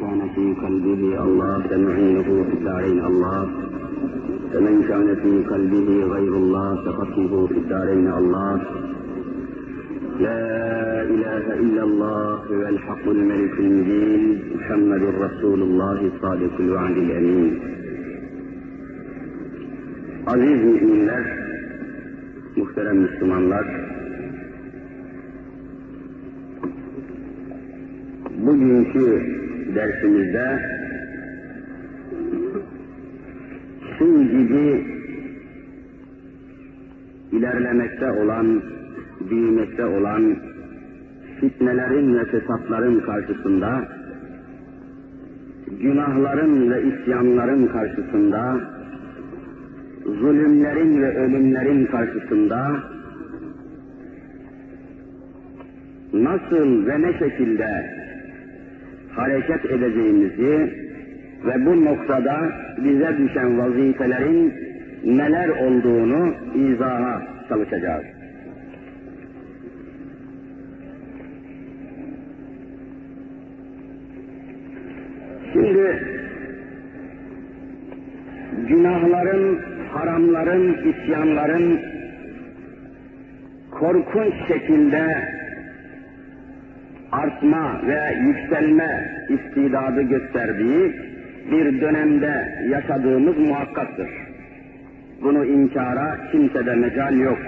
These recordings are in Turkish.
كان في قلبه الله فمعينه في الدارين الله فمن كان في قلبه غير الله فخصمه في الدارين الله. لا إله إلا الله هو الحق الملك المبين محمد رسول الله الصادق الوعد الأمين. Aziz müminler, muhterem Müslümanlar, bugünkü dersimizde su gibi ilerlemekte olan, büyümekte olan fitnelerin ve fesatların karşısında, günahların ve isyanların karşısında, zulümlerin ve ölümlerin karşısında nasıl ve ne şekilde hareket edeceğimizi ve bu noktada bize düşen vazifelerin neler olduğunu izaha çalışacağız. Şimdi günahların, haramların, isyanların korkunç şekilde artma ve yükselme istidadı gösterdiği bir dönemde yaşadığımız muhakkaktır. Bunu inkara kimsede mecal yok.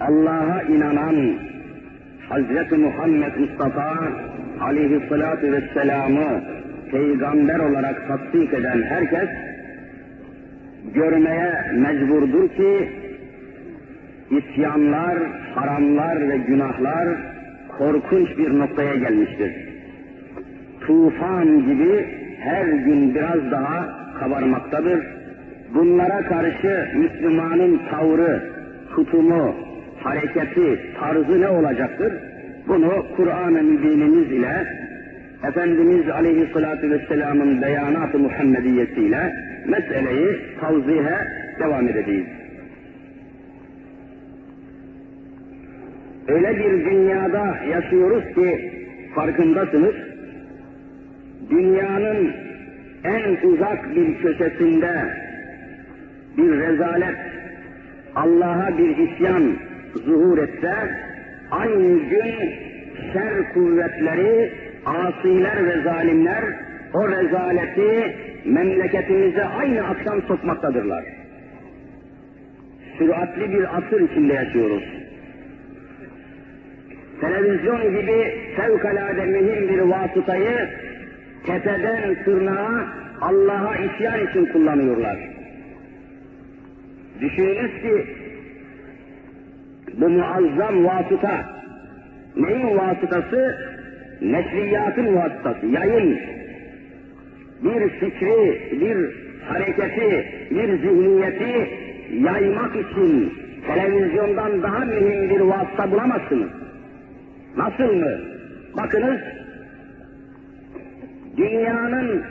Allah'a inanan Hazreti Muhammed Mustafa aleyhissalatu vesselam'ı peygamber olarak tasdik eden herkes görmeye mecburdur ki isyanlar, haramlar ve günahlar korkunç bir noktaya gelmiştir. Tufan gibi her gün biraz daha kabarmaktadır. Bunlara karşı Müslümanın tavrı, tutumu, hareketi, tarzı ne olacaktır? Bunu Kur'an-ı Mübinimiz ile Efendimiz Aleyhisselatü Vesselam'ın beyanat-ı Muhammediyesiyle meseleyi tavzihe devam edeceğiz. Öyle bir dünyada yaşıyoruz ki farkındasınız, dünyanın en uzak bir köşesinde bir rezalet, Allah'a bir isyan zuhur etse, aynı gün şer kuvvetleri, asiler ve zalimler o rezaleti memleketimize aynı akşam sokmaktadırlar. Süratli bir asır içinde yaşıyoruz. Televizyon gibi fevkalade mühim bir vasıtayı tepeden tırnağa Allah'a isyan için kullanıyorlar. Düşününüz ki bu muazzam vasıta neyin vasıtası? Neşriyatın vasıtası, yayın. Bir fikri, bir hareketi, bir zihniyeti yaymak için televizyondan daha mühim bir vasıta bulamazsınız. Nasıl mı? Bakınız, dünyanın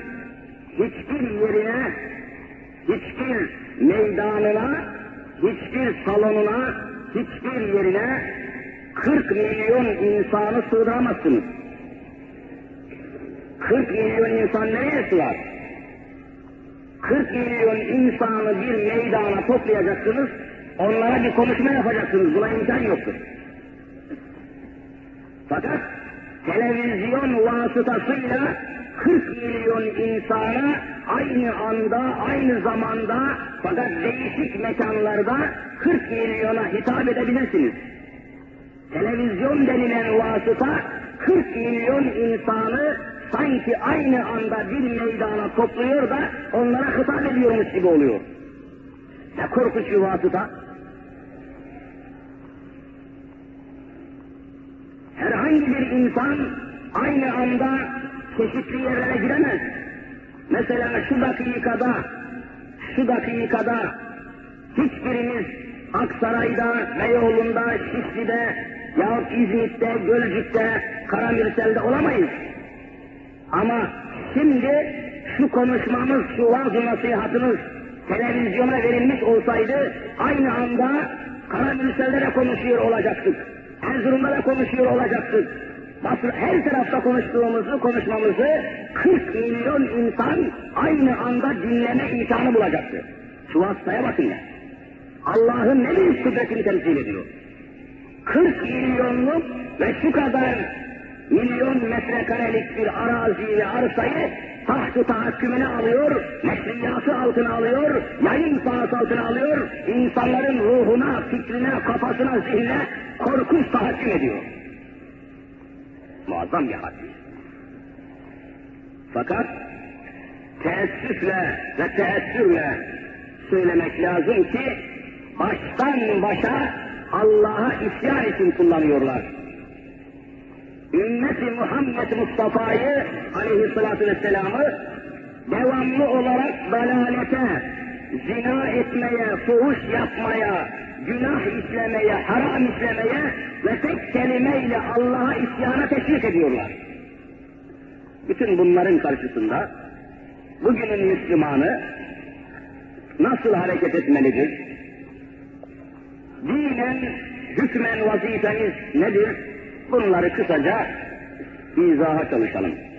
hiçbir yerine, hiçbir meydanına, hiçbir salonuna, hiçbir yerine 40 milyon insanı sığdıramazsınız. 40 milyon insan nereye sığar? 40 milyon insanı bir meydana toplayacaksınız, onlara bir konuşma yapacaksınız. Buna imkan yoktur. Fakat televizyon vasıtasıyla 40 milyon insana aynı anda, aynı zamanda fakat değişik mekanlarda 40 milyona hitap edebilirsiniz. Televizyon denilen vasıta 40 milyon insanı sanki aynı anda bir meydana topluyor da onlara hitap ediyormuş gibi oluyor. Ne korkunç bir vasıta. Herhangi bir insan aynı anda çeşitli yerlere giremez. Mesela şu dakikada, şu dakikada hiçbirimiz Aksaray'da, Beyoğlu'nda, Şişli'de yahut İzmit'te, Gölcük'te, Karamürsel'de olamayız. Ama şimdi şu konuşmamız, şu vaaz nasihatımız televizyona verilmiş olsaydı aynı anda Karamürsel'de de konuşuyor olacaktık. Erzurum'da da konuşuyor olacaktık. Basra, her tarafta konuştuğumuzu, konuşmamızı 40 milyon insan aynı anda dinleme imkanı bulacaktı. Şu hastaya bakın ya. Allah'ın ne büyük kudretini temsil ediyor. 40 milyonluk ve şu kadar milyon metrekarelik bir arazi ve arsayı tahtı tahakkümüne alıyor, neşriyatı altına alıyor, yayın sahası altına alıyor, insanların ruhuna, fikrine, kafasına, zihnine korkunç tahakküm ediyor. Muazzam bir hadis. Fakat teessüfle ve teessürle söylemek lazım ki baştan başa Allah'a isyan için kullanıyorlar. Ümmeti Muhammed Mustafa'yı aleyhissalatü vesselam'ı devamlı olarak dalalete, zina etmeye, fuhuş yapmaya, günah işlemeye, haram işlemeye ve tek kelimeyle Allah'a isyana teşvik ediyorlar. Bütün bunların karşısında bugünün Müslümanı nasıl hareket etmelidir? Dinen, hükmen vazifemiz nedir? Bunları kısaca izaha çalışalım.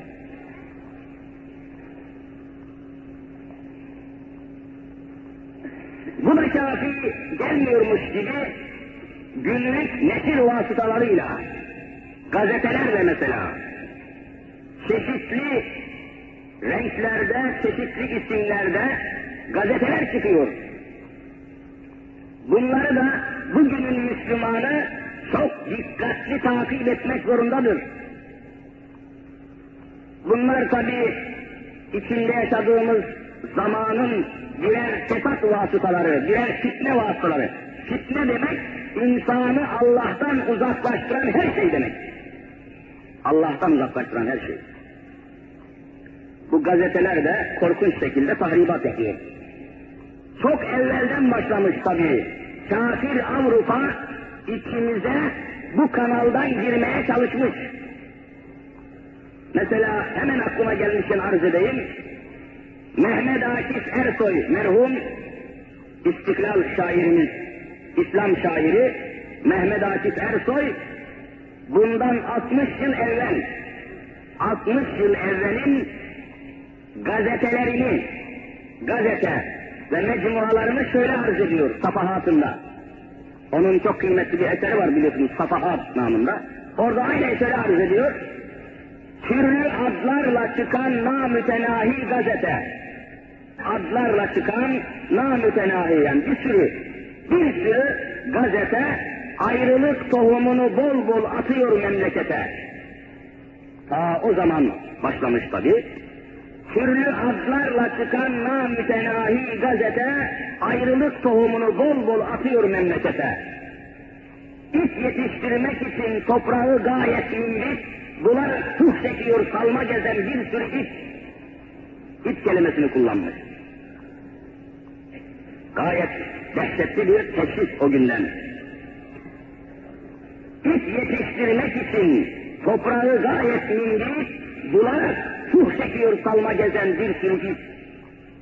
Bu da kafi gelmiyormuş gibi günlük neşir vasıtalarıyla, gazetelerle mesela, çeşitli renklerde, çeşitli isimlerde gazeteler çıkıyor. Bunları da bugünün Müslümanı çok dikkatli takip etmek zorundadır. Bunlar tabi içinde yaşadığımız zamanın birer fesat vasıtaları, birer fitne vasıtaları. Fitne demek insanı Allah'tan uzaklaştıran her şey demek. Allah'tan uzaklaştıran her şey. Bu gazeteler de korkunç şekilde tahribat yapıyor. Çok evvelden başlamış tabii. Kafir Avrupa içimize bu kanaldan girmeye çalışmış. Mesela hemen aklıma gelmişken arz edeyim. Mehmet Akif Ersoy merhum İstiklal şairimiz, İslam şairi Mehmet Akif Ersoy bundan 60 yıl evvel 60 yıl evvelin gazetelerini gazete ve mecmualarını şöyle arz ediyor safahatında. Onun çok kıymetli bir eseri var biliyorsunuz Safahat namında. Orada aynı eseri arz ediyor. Türlü adlarla çıkan namütenahi gazete. Adlarla çıkan namütenahi yani bir sürü, bir sürü gazete ayrılık tohumunu bol bol atıyor memlekete. Ta o zaman başlamış tabi. Türlü adlarla çıkan namütenahi gazete ayrılık tohumunu bol bol atıyor memlekete. İt yetiştirmek için toprağı gayet mimbit, bular tuh çekiyor salma gezen bir sürü it. İt kelimesini kullanmış. Gayet dehşetli bir teşhis o günden. İt yetiştirmek için toprağı gayet mimbit, bular tuh çekiyor salma gezen bir sürü it.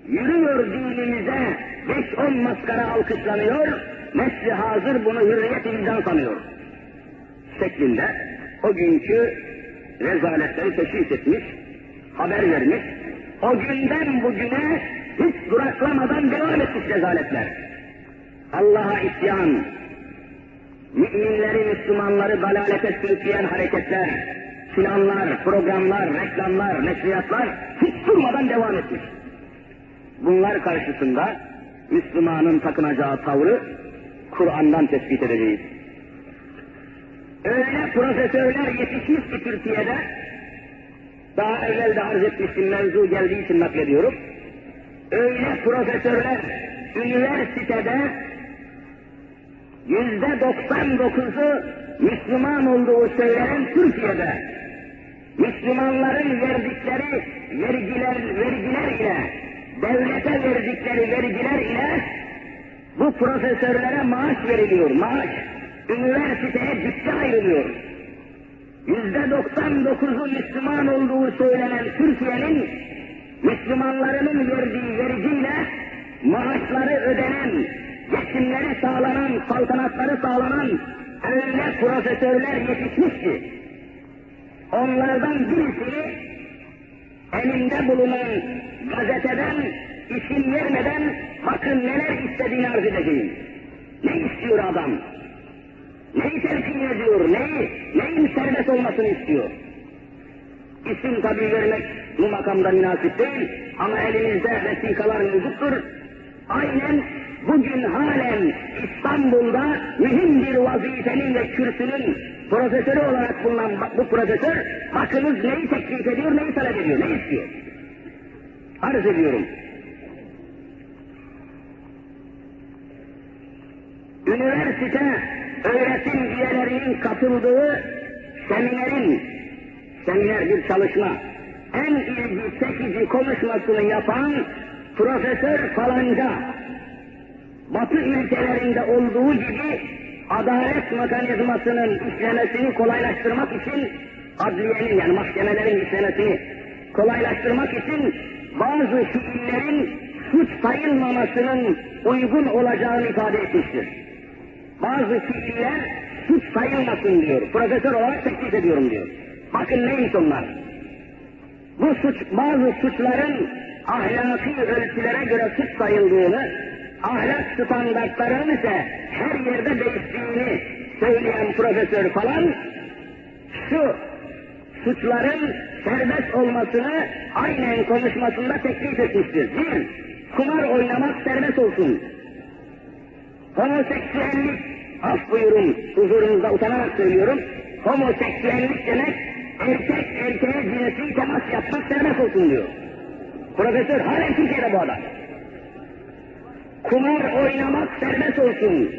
Yürüyor dinimize, beş on maskara alkışlanıyor, nesli hazır bunu hürriyet imdan sanıyor. Şeklinde o günkü rezaletleri teşhis etmiş, haber vermiş. O günden bugüne hiç duraklamadan devam etmiş rezaletler. Allah'a isyan, müminleri, Müslümanları dalalete sürükleyen hareketler, planlar, programlar, reklamlar, neşriyatlar hiç durmadan devam etmiş. Bunlar karşısında Müslümanın takınacağı tavrı Kur'an'dan tespit edeceğiz. Öyle profesörler yetişmiş ki Türkiye'de, daha evvel de arz etmiştim mevzu geldiği için naklediyorum. Öyle profesörler üniversitede yüzde doksan dokuzu Müslüman olduğu söylenen Türkiye'de Müslümanların verdikleri vergiler, vergiler ile devlete verdikleri vergiler ile bu profesörlere maaş veriliyor, maaş. Üniversiteye bütçe ayrılıyor. Yüzde doksan dokuzu Müslüman olduğu söylenen Türkiye'nin Müslümanlarının verdiği vergiyle maaşları ödenen, geçimleri sağlanan, saltanatları sağlanan öyle profesörler yetişmiş ki onlardan birisini elinde bulunan gazeteden isim vermeden bakın neler istediğini arz edeceğim. Ne istiyor adam? Neyi telkin ediyor? Neyi, neyin serbest olmasını istiyor? İsim tabi vermek bu makamda münasip değil ama elimizde vesikalar mevcuttur. Aynen bugün halen İstanbul'da mühim bir vazifenin ve kürsünün profesörü olarak bulunan bu profesör bakınız neyi teklif ediyor, neyi talep ediyor, ne istiyor? Arz ediyorum. Üniversite öğretim üyelerinin katıldığı seminerin, seminer bir çalışma, en ilgi çekici konuşmasını yapan Profesör falanca, Batı ülkelerinde olduğu gibi adalet mekanizmasının işlemesini kolaylaştırmak için adliyenin yani mahkemelerin işlemesini kolaylaştırmak için bazı fiillerin suç sayılmamasının uygun olacağını ifade etmiştir. Bazı fiiller suç sayılmasın diyor. Profesör olarak teklif ediyorum diyor. Bakın neymiş onlar? Bu suç, bazı suçların ahlaki ölçülere göre suç sayıldığını, ahlak standartlarının ise her yerde değiştiğini söyleyen profesör falan, şu suçların serbest olmasını aynen konuşmasında teklif etmiştir. Bir, kumar oynamak serbest olsun. Homoseksüellik, af buyurun, huzurunuzda utanarak söylüyorum, homoseksüellik demek erkek erkeğe cinsi temas yapmak serbest olsun diyor. Profesör halen Türkiye'de bu adam. Kumar oynamak serbest olsun.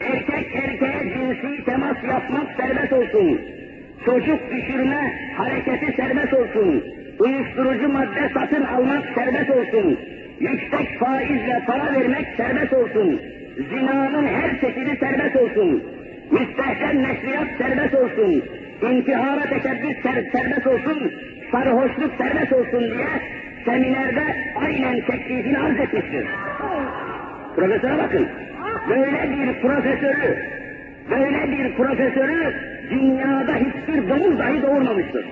Erkek erkeğe cinsi temas yapmak serbest olsun. Çocuk düşürme hareketi serbest olsun. Uyuşturucu madde satın almak serbest olsun. Yüksek faizle para vermek serbest olsun. Zinanın her çeşidi serbest olsun. Müstehcen neşriyat serbest olsun. İntihara teşebbüs ser serbest olsun. Sarhoşluk serbest olsun diye seminerde aynen teklifini arz etmiştir. Profesöre bakın. Böyle bir profesörü, böyle bir profesörü dünyada hiçbir domuz dahi doğurmamıştır.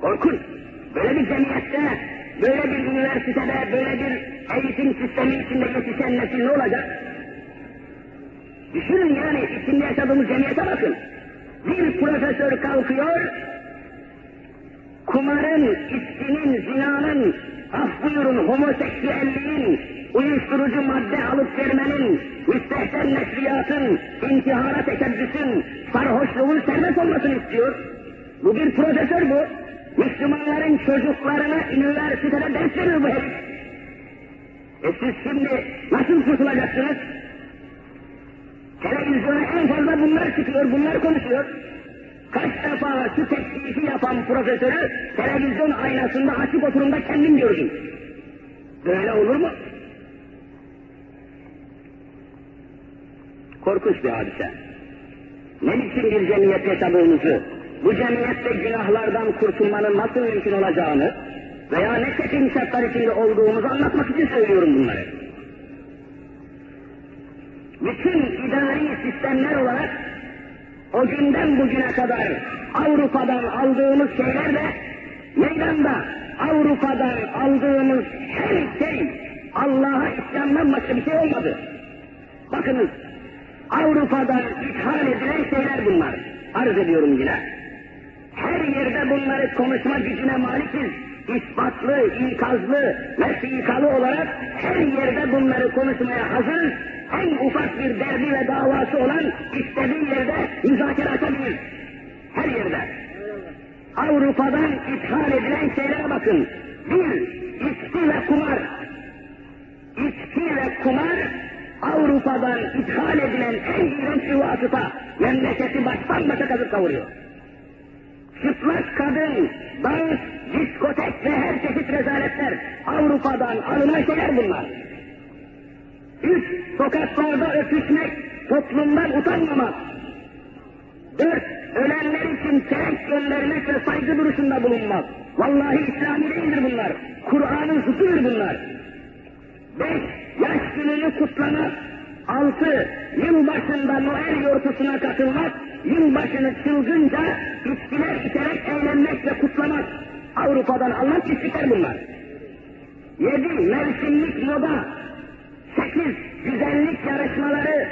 Korkunç. Böyle bir cemiyette, böyle bir üniversitede, böyle bir eğitim sistemi içinde yetişen nesil ne olacak? Düşünün yani içinde yaşadığımız cemiyete bakın. Bir profesör kalkıyor, kumarın, içkinin, zinanın, af buyurun homoseksüelliğin, uyuşturucu madde alıp vermenin, müstehcen neşriyatın, intihara teşebbüsün, sarhoşluğun serbest olmasını istiyor. Bu bir profesör bu. Müslümanların çocuklarına üniversitede ders veriyor bu herif. E siz şimdi nasıl kurtulacaksınız? Televizyona en fazla bunlar çıkıyor, bunlar konuşuyor. Kaç defa şu teklifi yapan profesörü televizyon aynasında açık oturumda kendim gördüm. Böyle olur mu? Korkunç bir hadise. Ne biçim bir cemiyet yaşadığımızı, bu cemiyette günahlardan kurtulmanın nasıl mümkün olacağını veya ne çetin şartlar içinde olduğumuzu anlatmak için söylüyorum bunları. Bütün idari sistemler olarak o günden bugüne kadar Avrupa'dan aldığımız şeyler de meydanda Avrupa'dan aldığımız her şey Allah'a İslam'dan başka bir şey olmadı. Bakınız Avrupa'dan ithal edilen şeyler bunlar. Arz ediyorum yine. Her yerde bunları konuşma gücüne malikiz. İspatlı, ikazlı, vesikalı olarak her yerde bunları konuşmaya hazır en ufak bir derdi ve davası olan istediği yerde müzakere açabilir. Her yerde. Avrupa'dan ithal edilen şeylere bakın. Bir, içki ve kumar. İçki ve kumar Avrupa'dan ithal edilen en iğrenç bir vasıta. Memleketi baştan başa kazıp kavuruyor. Çıplak kadın, dans, diskotek ve her çeşit rezaletler Avrupa'dan alınan şeyler bunlar. Üç, sokaklarda öpüşmek, toplumdan utanmamak. Dört, ölenler için çelenk göndermek ve saygı duruşunda bulunmak. Vallahi İslami değildir bunlar. Kur'an'ın hukukudur bunlar. Beş, yaş gününü kutlamak. Altı, yılbaşında Noel yortusuna katılmak, yılbaşını çılgınca içkiler içerek eğlenmek ve kutlamak. Avrupa'dan alınan pislikler bunlar. Yedi mevsimlik moda, sekiz güzellik yarışmaları,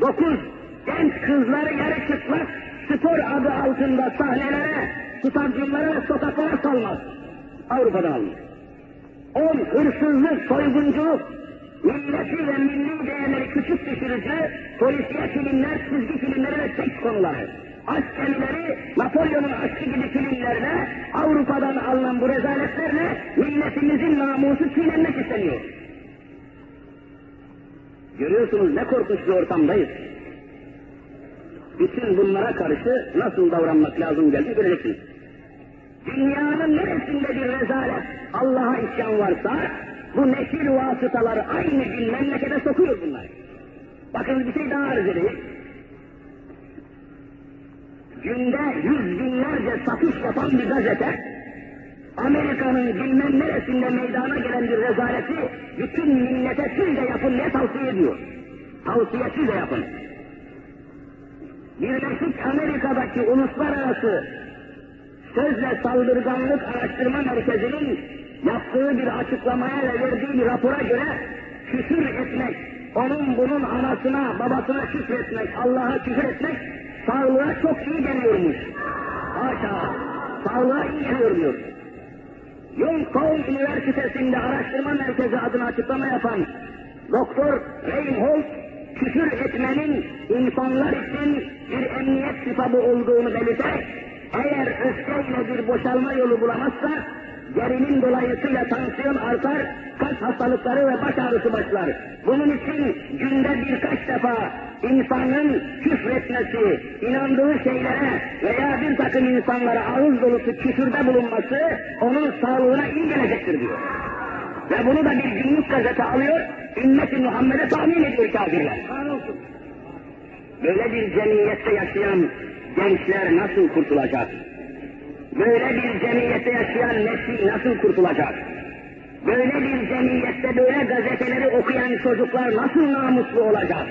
dokuz genç kızları yarı çıplak spor adı altında sahnelere, stadyumlara ve sokaklara salmak. Avrupa'dan almış. On hırsızlık, soygunculuk, milleti ve milli değerleri küçük düşürücü polisiye filmler, çizgi filmleri ve seks konuları. Aşk gemileri, Napolyon'un aşkı gibi filmlerle, Avrupa'dan alınan bu rezaletlerle milletimizin namusu çiğnenmek isteniyor. Görüyorsunuz ne korkunç bir ortamdayız. Bütün bunlara karşı nasıl davranmak lazım geldi göreceksiniz. Dünyanın neresinde bir rezalet, Allah'a isyan varsa, bu neşir vasıtaları aynı gün memlekete sokuyor bunlar. Bakın bir şey daha arz edeyim. Günde yüz binlerce satış yapan bir gazete, Amerika'nın bilmem neresinde meydana gelen bir rezaleti bütün millete siz de yapın diye tavsiye ediyor. Tavsiye siz de yapın. Birleşik Amerika'daki uluslararası sözle saldırganlık araştırma merkezinin yaptığı bir açıklamaya ve verdiği bir rapora göre küfür etmek, onun bunun anasına, babasına küfretmek, Allah'a küfür etmek sağlığa çok iyi geliyormuş. Haşa, sağlığa iyi geliyor Youngstown Üniversitesi'nde araştırma merkezi adına açıklama yapan Doktor Reinhold küfür etmenin insanlar için bir emniyet kitabı olduğunu belirterek eğer öfkeyle bir boşalma yolu bulamazsa gerilim dolayısıyla tansiyon artar, kalp hastalıkları ve baş ağrısı başlar. Bunun için günde birkaç defa insanın küfretmesi, inandığı şeylere veya bir takım insanlara ağız dolusu küfürde bulunması onun sağlığına iyi gelecektir diyor. Ve bunu da bir günlük gazete alıyor, ümmet-i Muhammed'e tahmin ediyor kafirler. Böyle bir cemiyette yaşayan gençler nasıl kurtulacak? Böyle bir cemiyette yaşayan nesil nasıl kurtulacak? Böyle bir cemiyette böyle gazeteleri okuyan çocuklar nasıl namuslu olacak?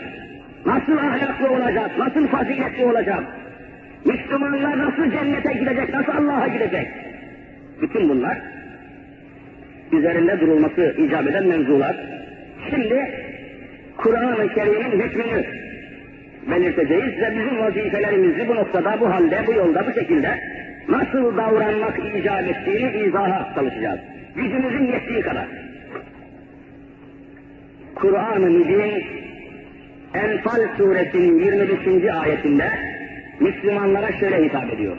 Nasıl ahlaklı olacak? Nasıl faziletli olacak? Müslümanlar nasıl cennete gidecek? Nasıl Allah'a gidecek? Bütün bunlar üzerinde durulması icap eden mevzular. Şimdi Kur'an-ı Kerim'in hükmünü belirteceğiz ve bizim vazifelerimizi bu noktada, bu halde, bu yolda, bu şekilde nasıl davranmak icap ettiğini izaha çalışacağız. Gücümüzün yettiği kadar. Kur'an-ı Mübin Enfal suresinin 25. ayetinde Müslümanlara şöyle hitap ediyor.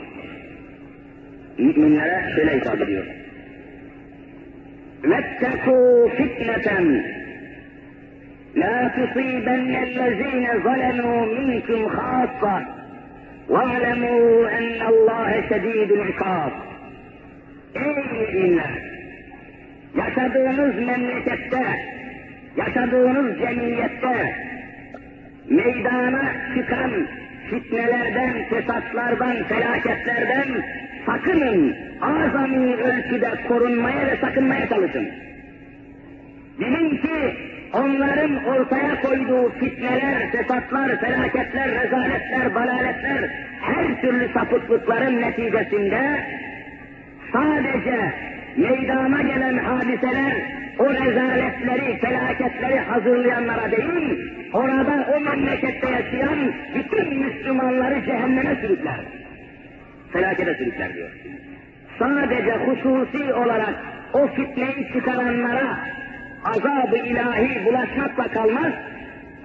Müminlere şöyle hitap ediyor. وَاتَّقُوا فِتْنَةً لَا تُصِيبَنَّ الَّذ۪ينَ ظَلَمُوا مِنْكُمْ خَاصَّةً وَاعْلَمُوا اَنَّ اللّٰهَ شَد۪يدُ الْعِقَابِ Ey müminler! Yaşadığınız memlekette, yaşadığınız cemiyette meydana çıkan fitnelerden, fesatlardan, felaketlerden sakının, azami ölçüde korunmaya ve sakınmaya çalışın. Bilin ki onların ortaya koyduğu fitneler, fesatlar, felaketler, rezaletler, dalaletler, her türlü sapıklıkların neticesinde sadece meydana gelen hadiseler o rezaletleri, felaketleri hazırlayanlara değil, orada o memlekette yaşayan bütün Müslümanları cehenneme sürükler. Felakete sürükler diyor. Sadece hususi olarak o fitneyi çıkaranlara azab-ı ilahi bulaşmakla kalmaz,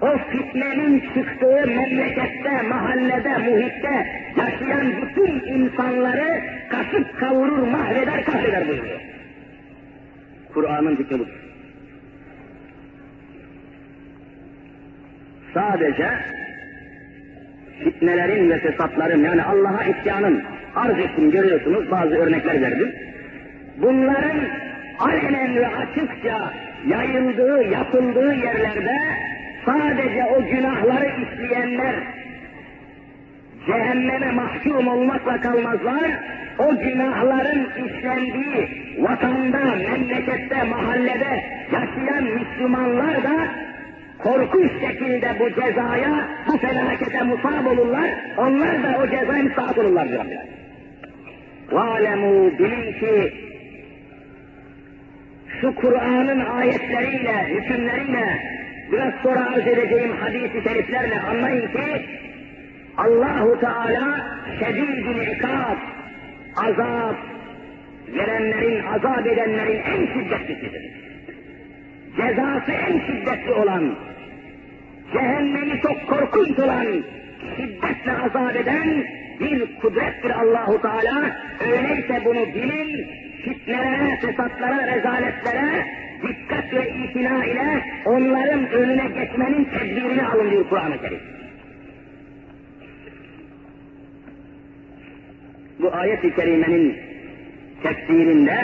o fitnenin çıktığı memlekette, mahallede, muhitte yaşayan bütün insanları kasıp kavurur, mahveder, kahreder buyuruyor. Kur'an'ın hükmü budur. Sadece fitnelerin ve fesatların yani Allah'a isyanın arz ettim görüyorsunuz bazı örnekler verdim. Bunların alenen ve açıkça yayıldığı, yapıldığı yerlerde sadece o günahları işleyenler cehenneme mahkum olmakla kalmazlar, o günahların işlendiği vatanda, memlekette, mahallede yaşayan Müslümanlar da korkunç şekilde bu cezaya, bu felakete musab olurlar, onlar da o cezaya müstahak olurlar diyor Rabbim. وَعَلَمُوا bilin ki şu Kur'an'ın ayetleriyle, hükümleriyle, biraz sonra arz edeceğim hadis-i şeriflerle anlayın ki Allahu Teala şedidül ikab, azap verenlerin, azap edenlerin en şiddetlisidir. Cezası en şiddetli olan, cehennemi çok korkunç olan, şiddetle azap eden bir kudrettir Allahu Teala. Öyleyse bunu bilin, fitnelere, fesatlara, rezaletlere dikkat ve itina ile onların önüne geçmenin tedbirini alın diyor Kur'an-ı Kerim. Bu ayet-i kerimenin tefsirinde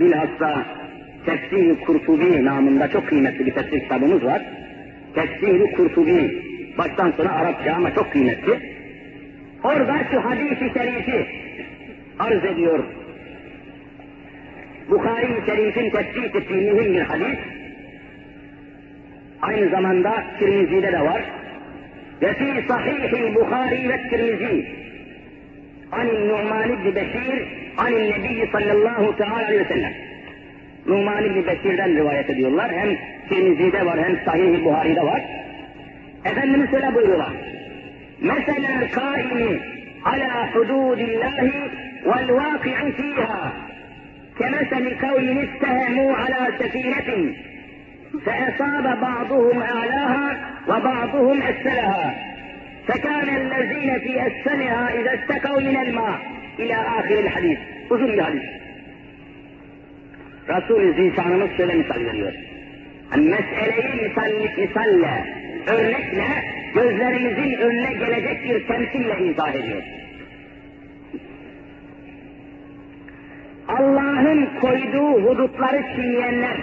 bilhassa Tefsir-i Kurtubi namında çok kıymetli bir tefsir kitabımız var. Tefsir-i Kurtubi, baştan sona Arapça ama çok kıymetli. Orada şu hadis-i şerifi arz ediyor. Bukhari-i Şerif'in tefsir ettiği mühim bir hadis. Aynı zamanda Tirmizi'de de var. Ve fi sahih Bukhari ve Tirmizi an Numan ibn Beşir an Nebi sallallahu teala aleyhi ve sellem. Numan ibn Beşir'den rivayet ediyorlar. Hem Tirmizi'de var hem Sahih-i Buhari'de var. Efendimiz şöyle buyuruyorlar. Mesela kaimi ala hududillahi vel vaki'i fiha كمثل قوم اتهموا على سفينة فأصاب بعضهم أعلاها وبعضهم أسفلها. فكان الذين في أسفلها إذا استكوا من الماء إلى آخر الحديث. أذن الحديث. رسول ذي الله صلى الله عليه وسلم المسألين صلى örnekle gözlerimizin önüne gelecek bir temsille izah ediyoruz. Allah'ın koyduğu hudutları çiğneyenler,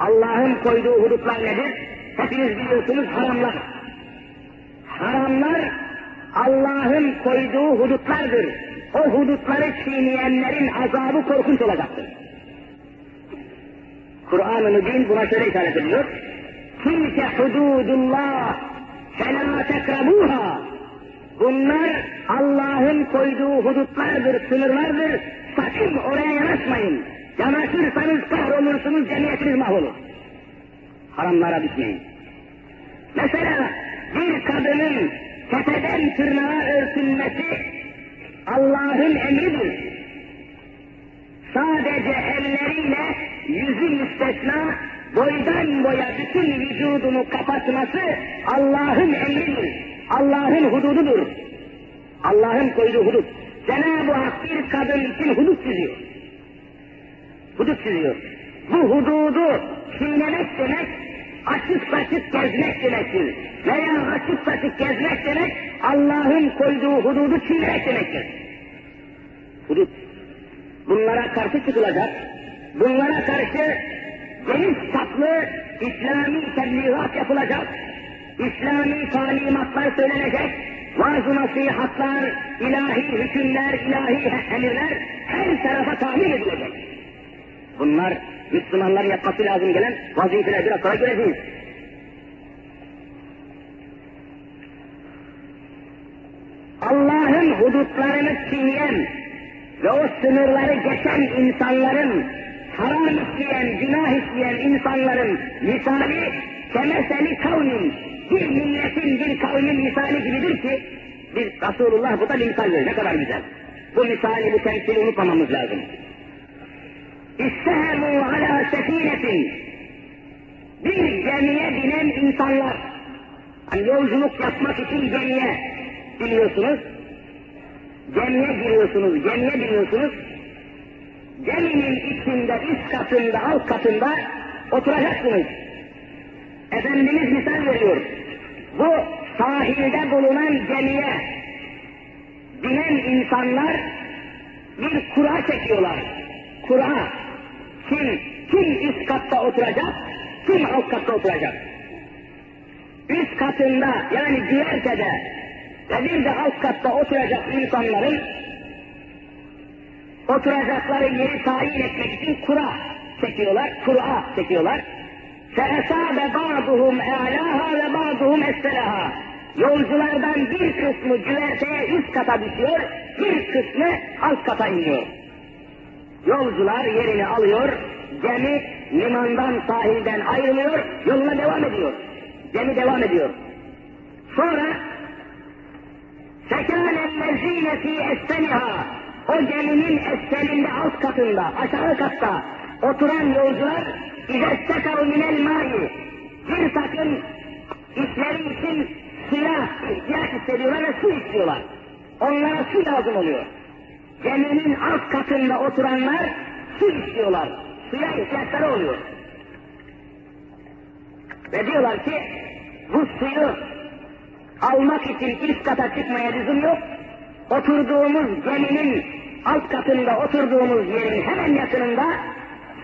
Allah'ın koyduğu hudutlar nedir? Hepiniz biliyorsunuz haramlar. Haramlar Allah'ın koyduğu hudutlardır. O hudutları çiğneyenlerin azabı korkunç olacaktır. Kur'an-ı Mübin buna şöyle işaret ediyor. Tilke hududullah felâ tekrabuha. Bunlar Allah'ın koyduğu hudutlardır, sınırlardır. Sakın oraya yanaşmayın. Yanaşırsanız kahrolursunuz, cemiyetiniz mahvolur. Haramlara düşmeyin. Mesela bir kadının tepeden tırnağa örtülmesi Allah'ın emridir. Sadece elleriyle yüzü müstesna boydan boya bütün vücudunu kapatması Allah'ın emridir. Allah'ın hudududur. Allah'ın koyduğu hudut. Cenab-ı Hak bir kadın için hudut çiziyor. Hudut çiziyor. Bu hududu çiğnemek demek, açık saçık gezmek demektir. Veya açık saçık gezmek demek, Allah'ın koyduğu hududu çiğnemek demektir. Hudut. Bunlara karşı çıkılacak, bunlara karşı geniş çaplı İslami tebliğat yapılacak, İslami talimatlar söylenecek, vaaz-ı nasihatlar, ilahi hükümler, ilahi emirler her tarafa tahmin edilecek. Bunlar Müslümanların yapması lazım gelen vazifeler biraz sonra göreceğiz. Allah'ın hudutlarını çiğneyen ve o sınırları geçen insanların, haram işleyen, günah işleyen insanların misali kemeseli kavmin, bir milletin, bir kavmin misali gibidir ki, biz Resulullah bu da bir misal veriyor. Ne kadar güzel. Bu misali, bu temsili unutmamamız lazım. İstehemu ala sefinetin. Bir gemiye binen insanlar. Hani yolculuk yapmak için gemiye biliyorsunuz. Gemiye giriyorsunuz, gemiye biniyorsunuz. Geminin içinde, üst katında, alt katında oturacaksınız. Efendimiz misal veriyor. Bu sahilde bulunan gemiye binen insanlar bir kura çekiyorlar. Kura. Kim, kim üst katta oturacak, kim alt katta oturacak. Üst katında yani güvertede ve bir de alt katta oturacak insanların oturacakları yeri tayin etmek için kura çekiyorlar, kura çekiyorlar. فَاَسَابَ بَعْضُهُمْ اَعْلَاهَا وَبَعْضُهُمْ اَسْفَلَهَا Yolculardan bir kısmı güverteye üst kata düşüyor, bir kısmı alt kata iniyor. Yolcular yerini alıyor, gemi limandan sahilden ayrılıyor, yoluna devam ediyor. Gemi devam ediyor. Sonra فَكَانَ الَّذ۪ينَ ف۪ي اَسْفَلِهَا O geminin esfelinde alt katında, aşağı katta oturan yolcular müdestekav minel mahi bir takım işleri için suya ihtiyaç hissediyorlar ve su istiyorlar. Onlara su lazım oluyor. Geminin alt katında oturanlar su istiyorlar. Suya ihtiyaçları oluyor. Ve diyorlar ki bu suyu almak için üst kata çıkmaya lüzum yok. Oturduğumuz geminin alt katında oturduğumuz yerin hemen yakınında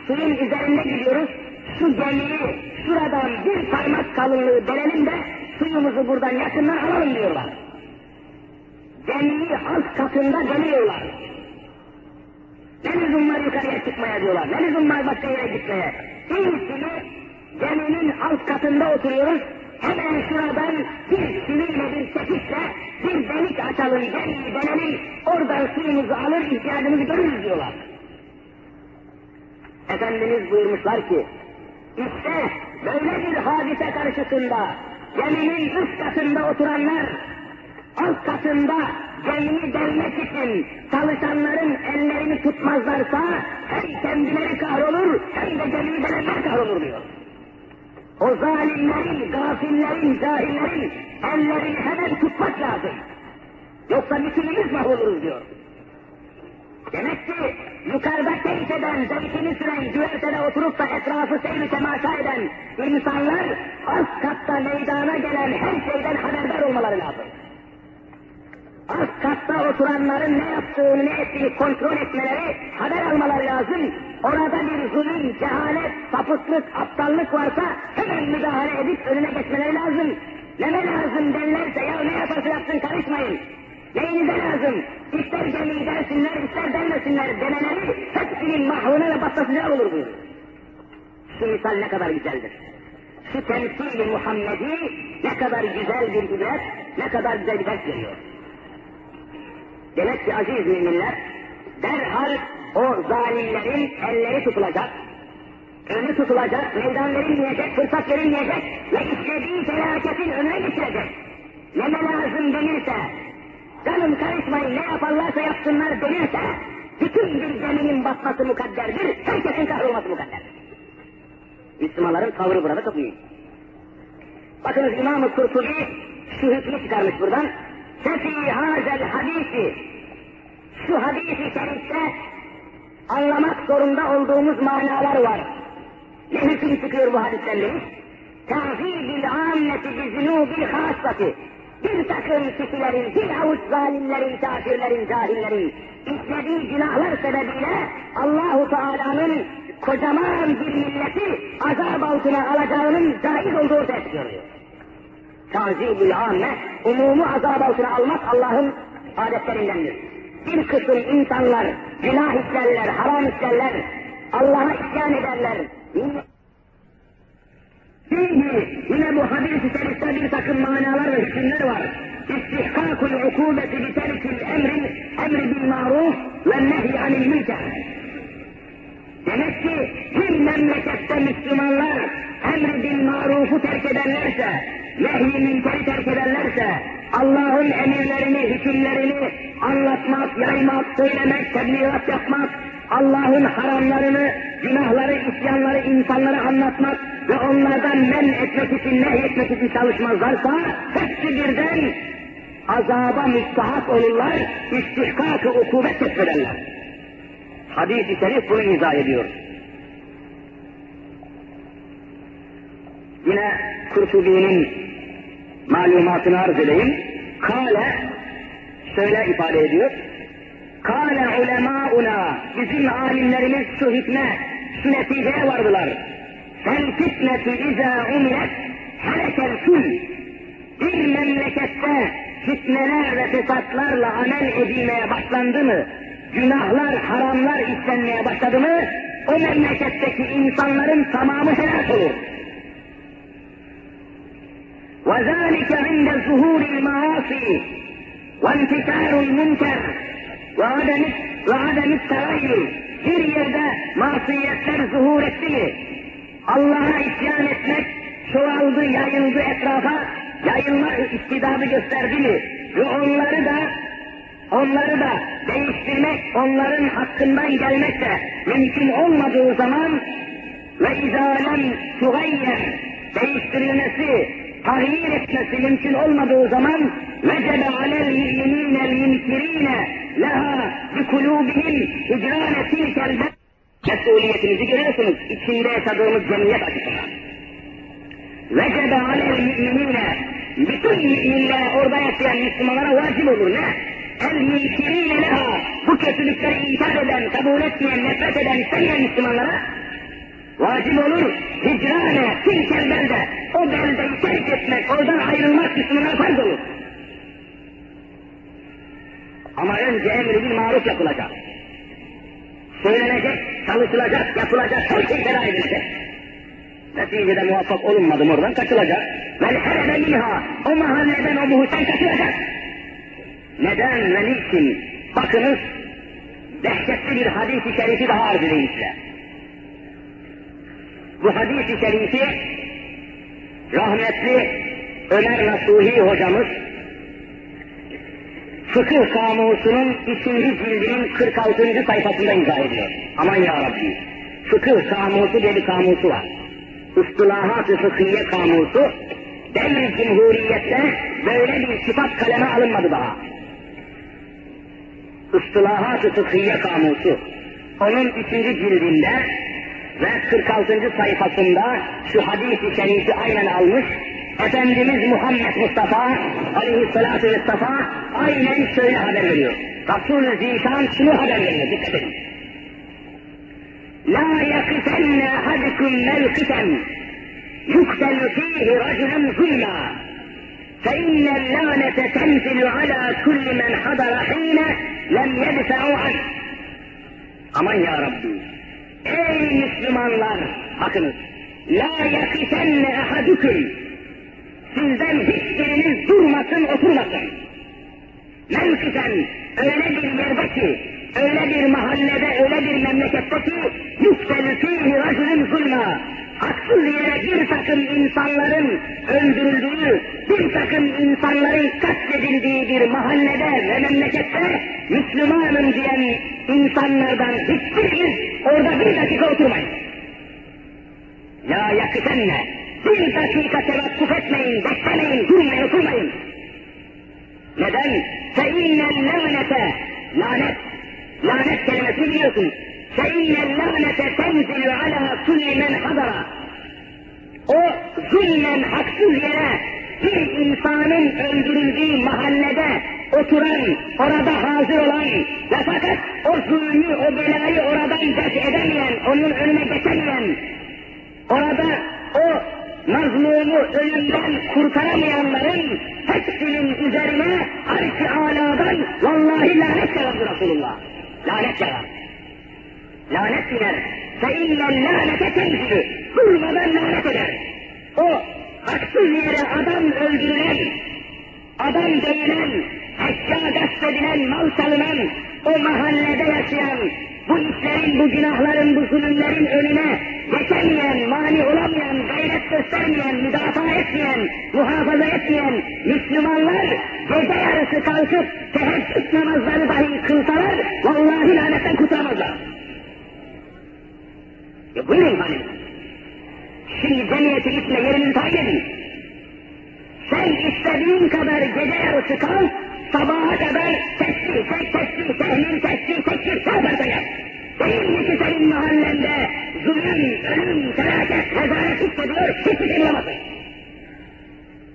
suyun üzerinde gidiyoruz. Şu gemiyi şuradan bir parmak kalınlığı delelim de suyumuzu buradan yakından alalım diyorlar. Gemiyi alt katında deliyorlar. Ne lüzum var yukarıya çıkmaya diyorlar. Ne lüzum var başka yere gitmeye. İyisini geminin alt katında oturuyoruz. Hemen şuradan bir sivriyle bir çekişle bir delik açalım, gemiyi dönelim, oradan suyumuzu alır, ihtiyacımızı görürüz diyorlar. Efendimiz buyurmuşlar ki, işte böyle bir hadise karşısında geminin üst katında oturanlar, alt katında gemiyi delmek için çalışanların ellerini tutmazlarsa hem kendileri kahrolur hem de gemiyi delenler kahrolur diyor. O zalimlerin, gafillerin, cahillerin ellerini hemen tutmak lazım. Yoksa bütünümüz mahvoluruz diyor. Demek ki yukarıda keyif eden, süren, güvertede oturup da etrafı seyri temaşa eden insanlar alt katta meydana gelen her şeyden haberdar olmaları lazım. Alt katta oturanların ne yaptığını, ne ettiğini kontrol etmeleri, haber almaları lazım. Orada bir zulüm, cehalet, sapıklık, aptallık varsa hemen müdahale edip önüne geçmeleri lazım. Neme lazım derlerse ya ne yaparsa yapsın karışmayın. Neyinize lazım? İster gemiyi dersinler, ister dermesinler demeleri hepsinin mahvına ve batmasına olur buyur. Şu misal ne kadar güzeldir. Şu temsili Muhammedi ne kadar güzel bir ibret, ne kadar güzel bir ders veriyor. Demek ki aziz müminler, derhal o zalimlerin elleri tutulacak, önü tutulacak, meydan verilmeyecek, fırsat verilmeyecek ve istediği felaketin önüne geçirecek. Neme lazım denirse, canım karışmayın ne yaparlarsa yapsınlar denirse, bütün bir geminin batması mukadderdir, herkesin kahrolması mukadderdir. Müslümanların tavrı burada çok iyi. Bakınız İmam-ı Kurtubi şu hükmü çıkarmış buradan. Fefi hazel hadisi şu hadisi şerifte anlamak zorunda olduğumuz manalar var. Ne hüküm çıkıyor bu hadisten demiş? Tahfibil ammeti bizunubil hasati. Bir takım kişilerin, bir avuç zalimlerin, kafirlerin, cahillerin işlediği günahlar sebebiyle Allahu Teala'nın kocaman bir milleti azap altına alacağının caiz olduğu çıkıyor. Tazibül amme, umumu azap altına almak Allah'ın adetlerindendir. Bir kısım insanlar günah işlerler, haram işlerler, Allah'a isyan ederler. Fihi yine bu hadis-i şerifte bir takım manalar ve hükümler var. İstihkakul ukubeti bi terkil emri, emri bil maruf ve nehy anil münker. Demek ki bir memlekette Müslümanlar emri bil marufu terk ederlerse, nehy münkeri terk ederlerse, Allah'ın emirlerini, hükümlerini anlatmak, yaymak, söylemek, tebliğat yapmak, Allah'ın haramlarını, günahları, isyanları insanlara anlatmak ve onlardan men etmek için, nehyetmek için çalışmazlarsa, hepsi birden azaba müstahak olurlar, istihkak-ı ukubet kesbederler. Hadis-i şerif bunu izah ediyor. Yine Kurtubi'nin malumatını arz edeyim. Kale şöyle ifade ediyor. Kale ulemauna bizim alimlerimiz şu hükme, şu neticeye vardılar. Fel fitnetu izâ umilet helekel kul. Bir memlekette fitneler ve fesatlarla amel edilmeye başlandı mı, günahlar, haramlar işlenmeye başladı mı, o memleketteki insanların tamamı helak olur. وذلك عند ظهور المعاصي وانتشار المنكر ve ademiz ve sarayı bir yerde masiyetler zuhur etti mi? Allah'a isyan etmek çoğaldı, yayıldı etrafa, yayılma istidadı gösterdi mi? Ve onları da onları da değiştirmek, onların hakkından gelmek de mümkün olmadığı zaman ve izalen tugayyen değiştirilmesi, tahrir etmesi mümkün olmadığı zaman vecebe alel müminine münkirine leha bi kulubihim hicrane tilkel mesuliyetimizi görüyorsunuz içinde yaşadığımız cemiyet açısından. Vecebe alel müminine bütün müminlere orada yaşayan Müslümanlara vacip olur ne? El münkirine leha bu kötülükleri inkar eden, kabul etmeyen, nefret eden, istemeyen Müslümanlara vacip olur. Hicrane, tilkel belde. O beldeyi terk etmek, oradan ayrılmak Müslümana farz olur. Ama önce emri bil maruf yapılacak. Söylenecek, çalışılacak, yapılacak, her şey feda edilecek. Neticede muvaffak olunmadım oradan kaçılacak. Vel herebe minha, o mahalleden o muhitten kaçılacak. Neden ve niçin? Bakınız, dehşetli bir hadis-i şerifi daha arz edeyim size. Bu hadis-i şerifi rahmetli Ömer Nasuhi hocamız Fıkıh Kamusu'nun ikinci cildinin 46. sayfasında izah ediyor. Aman ya Rabbi. Fıkıh Kamusu diye bir kamusu var. Istilahat-ı Fıkhiye Kamusu devri cumhuriyette böyle bir sıfat kaleme alınmadı daha. Istilahat-ı Fıkhiye Kamusu. Onun ikinci cildinde ve 46. sayfasında şu hadis-i şerifi aynen almış, Efendimiz Muhammed Mustafa aleyhissalatu vesselam aynen şöyle haber veriyor. Resul-i Zişan şunu haber veriyor, dikkat edin. La yakifenne ahadikum mevkiten yuktelu fihi raculun zulma فإن اللعنة تنزل على كل من حضر حين لم يدفعوا عنه. Aman ya Rabbi. Ey Müslümanlar! Bakınız. La yakifenne ahadukum sizden hiçbiriniz durmasın, oturmasın. Mevkisen öyle bir yerde ki, öyle bir mahallede, öyle bir memlekette ki, yükselü fihi racülün zulma, haksız yere bir takım insanların öldürüldüğü, bir takım insanların katledildiği bir mahallede ve memlekette Müslümanım diyen insanlardan hiçbiriniz orada bir dakika oturmayın. Ya yakışenne, bir dakika tevakkuf etmeyin, beklemeyin, durmayın, oturmayın. Neden? فَاِنَّ اللَّعْنَةَ Lanet, lanet kelimesini biliyorsunuz. فَاِنَّ اللَّعْنَةَ تَنْزِلُ عَلَى كُلِّ مَنْ حَضَرَ O zulmen haksız yere bir insanın öldürüldüğü mahallede oturan, orada hazır olan ve fakat o zulmü, o belayı oradan def edemeyen, onun önüne geçemeyen, orada o mazlumu ölümden kurtaramayanların hepsinin üzerine arş-ı aladan vallahi lanet yaradı Resulullah. Lanet yarar. Lanet iner. Fe innen lanete tenzilü. Durmadan lanet eder. O haksız yere adam öldürülen, adam değinen, eşya gaspedilen, mal salınan, o mahallede yaşayan, bu işlerin, bu günahların, bu zulümlerin önüne geçemeyen, mani olamayan, gayret göstermeyen, müdafaa etmeyen, muhafaza etmeyen Müslümanlar gece yarısı kalkıp teheccüd namazları dahi kılsalar, vallahi lanetten kurtulamazlar. E buyurun hani. Şimdi cemiyetin içinde yerini tayin edin. Sen istediğin kadar gece yarısı kal, sabaha kadar tesbih, tek tesbih, tehmin, tesbih, tekbir, ne yaparsan yap. Değil ki senin mahallende zulüm, ölüm, felaket, rezalet hissediyor, hiçbir şey bulamazsın.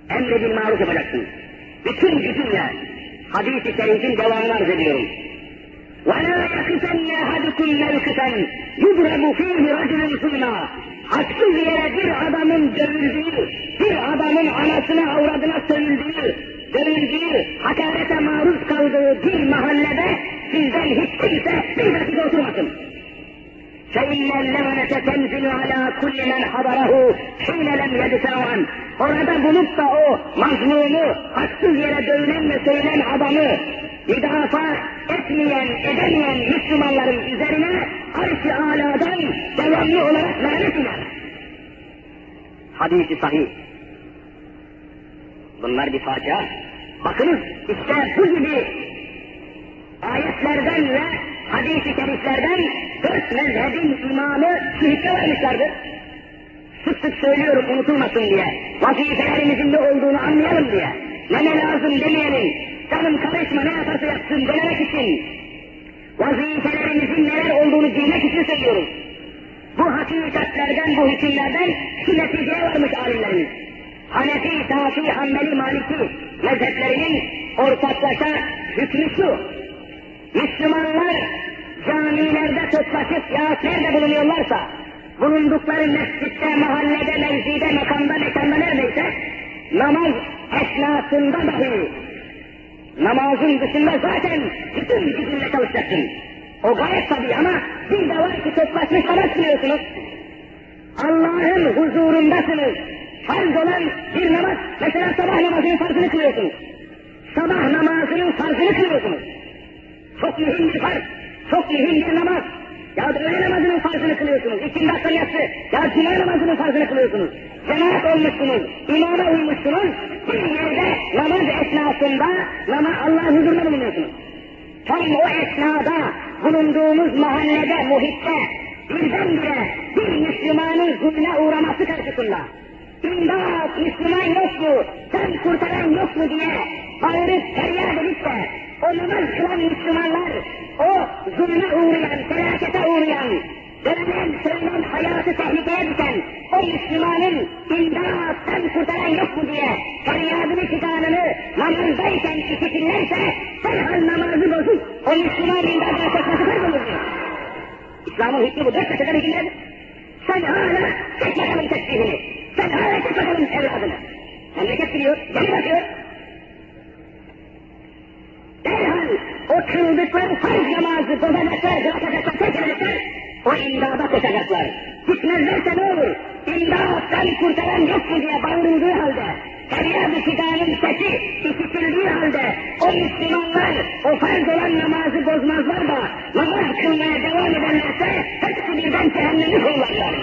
Emredin maruf yapacaksın. Bütün gücünle hadis-i şerifin devamını arz ediyorum. وَلَا يَخِفَنَّ أَحَدُكُمْ مَلْكِفًا يُضْرَبُ ف۪يهِ رَجُلٌ ظُلْمًا Haksız yere bir adamın dövüldüğü, bir adamın anasına avradına sövüldüğü, dövüldüğü, hakarete maruz kaldığı bir mahallede sizden hiç kimse bir dakika oturmasın. فَاِنَّ اللَّغْنَةَ تَنْزِلُ عَلَى كُلِّ مَنْ حَضَرَهُ حِينَ لَمْ يَدْفَعُ عَنْ orada bulup da o mazlumu haksız yere dövülen ve söylen adamı müdafaa etmeyen, edemeyen Müslümanların üzerine arş-ı aladan devamlı olarak lanet iner. Hadis-i sahih. Bunlar bir facia. Bakınız işte bu gibi ayetlerden ve hadis-i şeriflerden dört mezhebin imamı hükme vermişlerdir. Sık sık söylüyorum unutulmasın diye. Vazifelerimizin ne olduğunu anlayalım diye. Ne ne lazım demeyelim. Canım karışma ne yaparsa yapsın denemek için. Vazifelerimizin neler olduğunu bilmek için söylüyoruz. Bu hakikatlerden, bu hükümlerden şu neticeye varmış alimlerimiz. Hanefi, Şafii, Hanbeli, Maliki mezheplerinin ortaklaşa hükmü şu. Müslümanlar camilerde toplaşıp ya nerede bulunuyorlarsa, bulundukları mescitte, mahallede, mevzide, makamda, mekanda neredeyse, namaz esnasında dahi, namazın dışında zaten bütün gücünle çalışacaksın. O gayet tabii ama bir de var ki toplaşmış namaz kılıyorsunuz. Allah'ın huzurundasınız. Farz olan bir namaz, mesela sabah namazının farzını kılıyorsunuz. Sabah namazının farzını kılıyorsunuz. Çok mühim bir farz, çok mühim bir namaz. Ya öğle namazının farzını kılıyorsunuz, İkinci dakika yatsı, ya cuma namazının farzını kılıyorsunuz. Cemaat olmuşsunuz, imama uymuşsunuz, bir yerde namaz esnasında nama, Allah huzurunda bulunuyorsunuz. Tam o esnada bulunduğumuz mahallede, muhitte birdenbire bir Müslümanın zulme uğraması karşısında. İmdat Müslüman yok mu, sen kurtaran yok mu diye bağırıp feryat edip de o namaz kılan Müslümanlar, o zulme uğrayan, felakete uğrayan, dönen söylenen hayatı tehlikeye düşen o Müslümanın imdat sen kurtaran yok mu diye feryadını figanını namazdayken işitirlerse derhal namazı bozup o Müslüman farz olur diyor. İslam'ın hükmü bu dört köşeden hükümlerdir. Sen hala çek bakalım tesbihini. Sen hala çek bakalım evladını. Memleket biliyor, geri bakıyor. Derhal o kıldıkları farz namazı bozacaklar, bırakacaklar, edecekler. O imdada koşacaklar. Gitmezlerse ne olur? İmdattan kurtaran yok mu diye bağırıldığı halde, feryat-ı fidanın sesi işitildiği halde, o Müslümanlar o farz olan namazı bozmazlar da, namaz kılmaya devam ederlerse, hepsi birden cehennemi kullanırlar.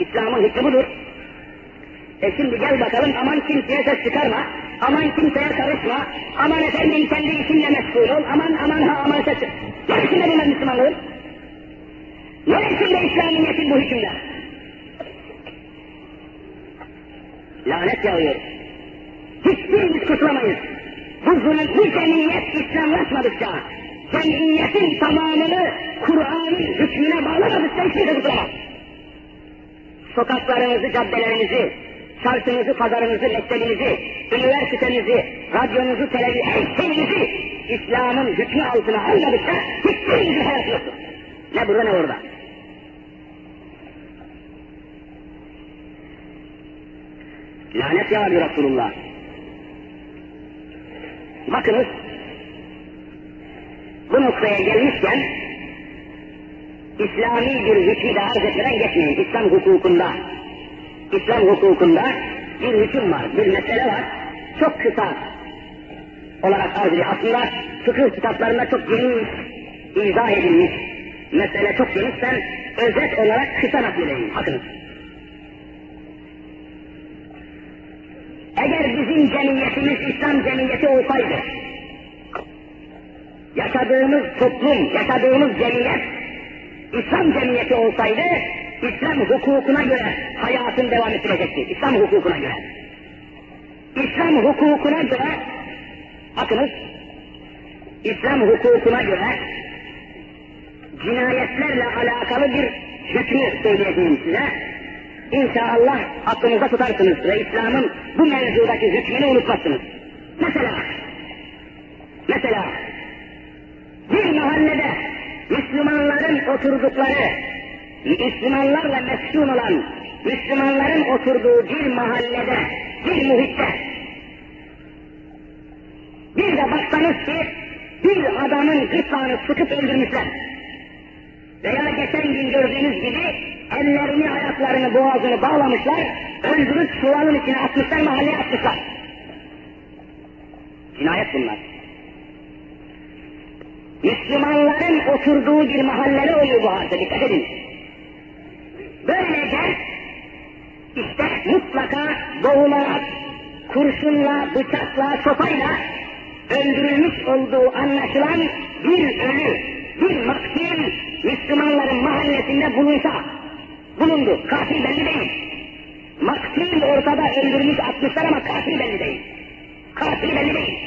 İslam'ın hükmü budur. E şimdi gel bakalım aman kimseye ses çıkarma, aman kimseye karışma, aman efendim kendi işinle meşgul ol, aman aman ha aman ses. Neresinde bunlar Müslümanlığın? Neresinde İslamiyet'in bu hükümler? Lanet yağıyor. Hiçbirimiz kurtulamayız. Bu, zulüm, bu cemiyet İslamlaşmadıkça, cemiyetin tamamını Kur'an'ın hükmüne bağlamadıkça hiçbir kurtulamaz. Sokaklarınızı, caddelerinizi, çarşınızı, pazarınızı, mektebinizi, üniversitenizi, radyonuzu, televizyonu, İslam'ın hükmü altına almadıkça hiçbirinizin hayatı yoktur. Ne burada ne orada. Lanet yağıyor Resulullah. Bakınız, bu noktaya gelmişken, İslami bir hükmü de arz etmeden geçmeyin. İslam hukukunda, İslam hukukunda bir hüküm var, bir mesele var. Çok kısa olarak arz ediyor. Aslında fıkıh kitaplarında çok geniş izah edilmiş. Mesele çok geniş. Ben özet olarak kısa nakledeyim. Bakınız. Eğer bizim cemiyetimiz İslam cemiyeti olsaydı, yaşadığımız toplum, yaşadığımız cemiyet İslam cemiyeti olsaydı, İslam hukukuna göre hayatın devam ettirecekti. İslam hukukuna göre. İslam hukukuna göre, bakınız, İslam hukukuna göre cinayetlerle alakalı bir hükmü söyleyeceğim size. İnşallah aklınızda tutarsınız ve İslam'ın bu mevzudaki hükmünü unutmazsınız. Mesela, mesela bir mahallede Müslümanların oturdukları, Müslümanlarla meskun olan, Müslümanların oturduğu bir mahallede, bir muhitte, bir de baksanız ki bir adamın gırtlağını sıkıp öldürmüşler. Veya geçen gün gördüğünüz gibi ellerini, ayaklarını, boğazını bağlamışlar, öldürüp çuvalın içine atmışlar, mahalleye atmışlar. Cinayet bunlar. Müslümanların oturduğu bir mahallede oluyor bu hadise, dikkat edin. Böylece işte mutlaka boğularak, kurşunla, bıçakla, sopayla öldürülmüş olduğu anlaşılan bir ölü, bir maktil Müslümanların mahallesinde bulunsa, bulundu. Katil belli değil. Maktil ortada öldürmüş atmışlar ama katil belli değil. Katil belli değil.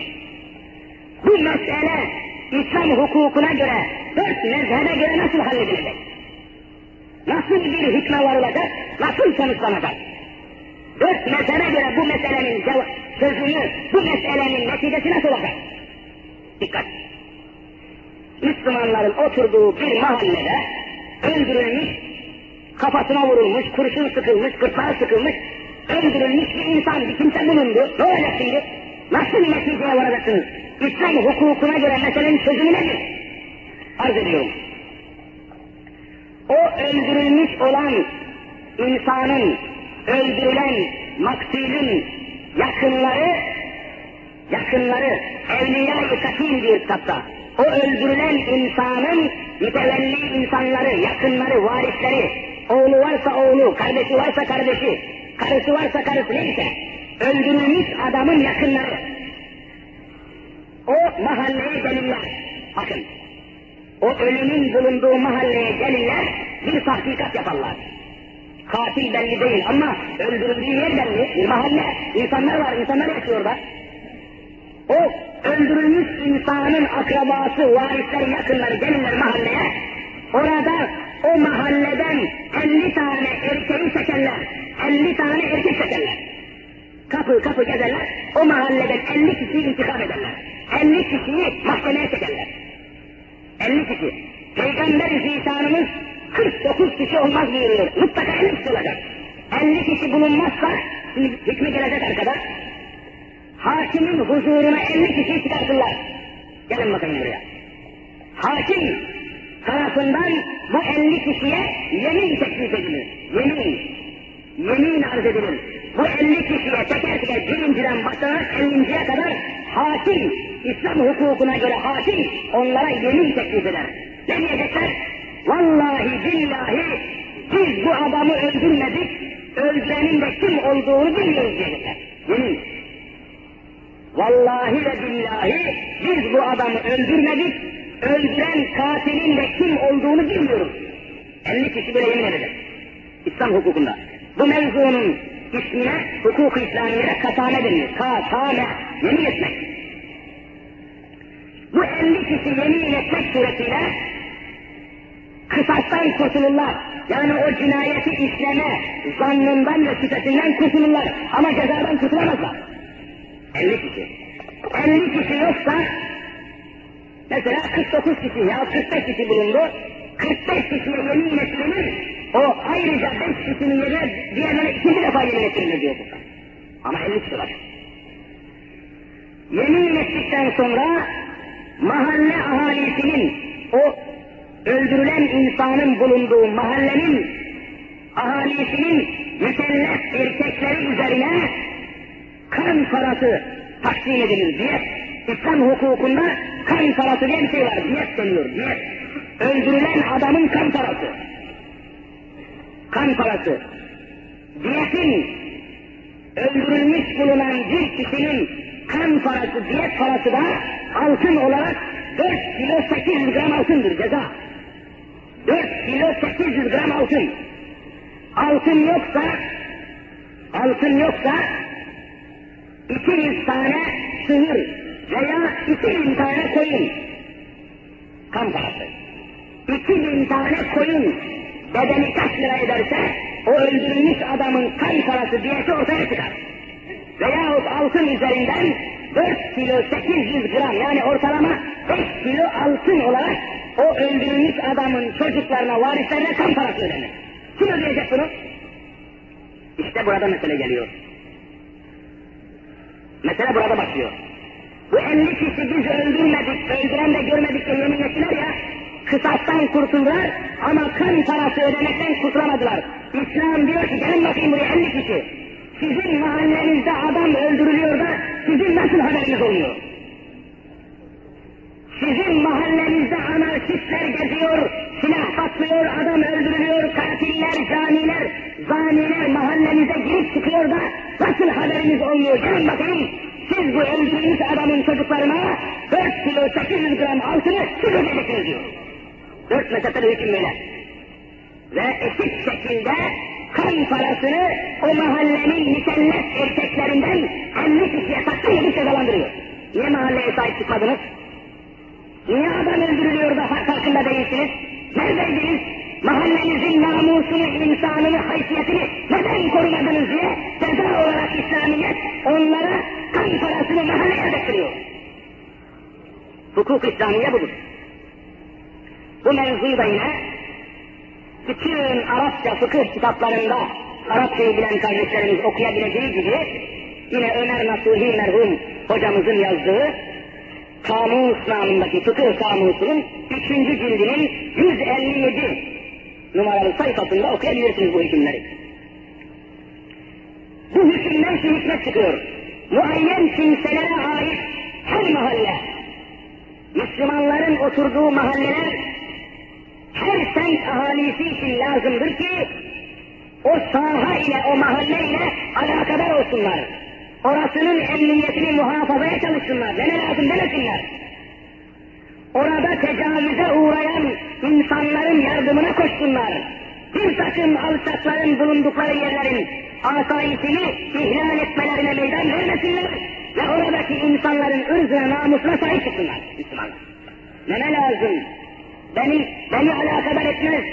Bu mesele İslam hukukuna göre, dört mezhebe göre nasıl halledilecek? Nasıl bir hükme varılacak, nasıl sonuçlanacak? Dört mezhebe göre bu meselenin sözünü, bu meselenin neticesi nasıl olacak? Dikkat! Müslümanların oturduğu bir mahallede öldürülmüş, kafasına vurulmuş, kurşun sıkılmış, gırtlağı sıkılmış, öldürülmüş bir insan, bir kimse bulundu. Ne olacak şimdi? Nasıl neticeye varacaksınız? İslam hukukuna göre meselenin çözümü nedir? Arz ediyorum. O öldürülmüş olan insanın, öldürülen maktilin yakınları, yakınları, evliya-i katil bir kitapta, o öldürülen insanın mütevelli insanları, yakınları, varisleri, oğlu varsa oğlu, kardeşi varsa kardeşi, karısı varsa karısı neyse, öldürülmüş adamın yakınları, o mahalleye gelirler. Bakın, o ölümün bulunduğu mahalleye gelirler, bir tahkikat yaparlar. Katil belli değil ama öldürüldüğü yer belli, bir mahalle, insanlar var, insanlar yaşıyor orada. O öldürülmüş insanın akrabası, varisleri, yakınları gelirler mahalleye. Orada o mahalleden 50 tane erkeği çekerler. 50 tane erkek çekerler. Kapı kapı gezerler. O mahalleden 50 kişiyi intikam ederler. 50 kişiyi mahkemeye çekerler. 50 kişi. Peygamber Zişanımız 49 kişi olmaz buyuruyor. Mutlaka 50 kişi olacak. 50 kişi bulunmazsa, şimdi hükmü gelecek arkada, hakimin huzuruna 50 kişi çıkartırlar. Gelin bakın buraya. Hakim tarafından bu 50 kişiye yemin teklif edilir. Yemin. Yemin arz edilir. Bu 50 kişiye teker teker birinciden başlayarak 50'ye kadar hakim, İslam hukukuna göre hakim onlara yemin teklif eder. Ne diyecekler? Vallahi billahi biz bu adamı öldürmedik, öldürenin de kim olduğunu bilmiyoruz diyecekler. Yemin. Vallahi ve billahi biz bu adamı öldürmedik, öldüren katilin de kim olduğunu bilmiyoruz. 50 kişi böyle yemin edecek. İslam hukukunda. Bu mevzunun ismine hukuk-u İslamiye'de katame denir. Katame, yemin etmek. Bu 50 kişi yemin etmek suretiyle kısastan kurtulurlar. Yani o cinayeti işleme zannından ve şüphesinden kurtulurlar. Ama cezadan kurtulamazlar. 50 kişi. 50 kişi yoksa mesela 49 kişi ya 45 kişi bulundu. 45 kişiye yemin ettirilir. O ayrıca 5 kişinin yerine diğerlerine ikinci defa yemin ettirilir diyor bu. Ama 50 kişi var. Yemin ettikten sonra mahalle ahalisinin o öldürülen insanın bulunduğu mahallenin ahalisinin mükellef erkekleri üzerine kan parası takdim edilir. Diyet. İslam hukukunda kan parası diye bir şey var. Diyet deniyor. Diyet. Öldürülen adamın kan parası. Kan parası. Diyetin öldürülmüş bulunan bir kişinin kan parası, diyet parası da altın olarak 4 kilo 800 gram altındır ceza. 4 kilo 800 gram altın. Altın yoksa, altın yoksa 200 tane sığır veya 2000 tane koyun. Kan parası. 2000 tane koyun bedeni kaç lira ederse o öldürülmüş adamın kan parası diyesi ortaya çıkar. Veyahut altın üzerinden 4 kilo 800 gram yani ortalama 5 kilo altın olarak o öldürülmüş adamın çocuklarına, varislerine kan parası ödenir. Kim ödeyecek bunu? İşte burada mesele geliyor. Mesele burada başlıyor. Bu 50 kişi biz öldürmedik, öldüren de görmedik diye yemin ettiler ya, kısastan kurtuldular ama kan parası ödemekten kurtulamadılar. İslam diyor ki gelin bakayım buraya 50 kişi. Sizin mahallenizde adam öldürülüyor da sizin nasıl haberiniz oluyor? Sizin mahallenizde anarşistler geziyor, silah patlıyor, adam öldürülüyor, katiller, caniler, zaniler mahallenize girip çıkıyor da nasıl haberiniz olmuyor? Gelin bakayım, siz bu öldürdüğünüz adamın çocuklarına 4 kilo 800 gram altını siz ödeyeceksiniz diyor. Dört mezhepte böyle. Ve eşit şekilde kan parasını o mahallenin mükellef erkeklerinden 50 kişiye takdim edip cezalandırıyor. Niye mahalleye sahip çıkmadınız? Niye adam öldürülüyor da farkında değilsiniz? Neredeydiniz? Mahallenizin namusunu, insanını, haysiyetini neden korumadınız diye ceza olarak İslamiyet onlara kan parasını mahalleye ödettiriyor. Hukuk İslamiye budur. Bu mevzuyu da yine bütün Arapça fıkıh kitaplarında Arapçayı bilen kardeşlerimiz okuyabileceği gibi yine Ömer Nasuhi merhum hocamızın yazdığı Kamus namındaki fıkıh kamusunun 3. cildinin 157 numaralı sayfasında okuyabilirsiniz bu hükümleri. Bu hükümden şu hikmet çıkıyor. Muayyen kimselere ait her mahalle, Müslümanların oturduğu mahalleler her semt ahalisi için lazımdır ki o saha ile, o mahalle ile alakadar olsunlar. Orasının emniyetini muhafazaya çalışsınlar. Ne lazım demesinler. Orada tecavüze uğrayan insanların yardımına koşsunlar. Bir takım alçakların bulundukları yerlerin asayişini ihlal etmelerine meydan vermesinler ve oradaki insanların ırzına, namusuna sahip çıksınlar Müslümanlar. Ne lazım? Beni, beni alakadar etmez,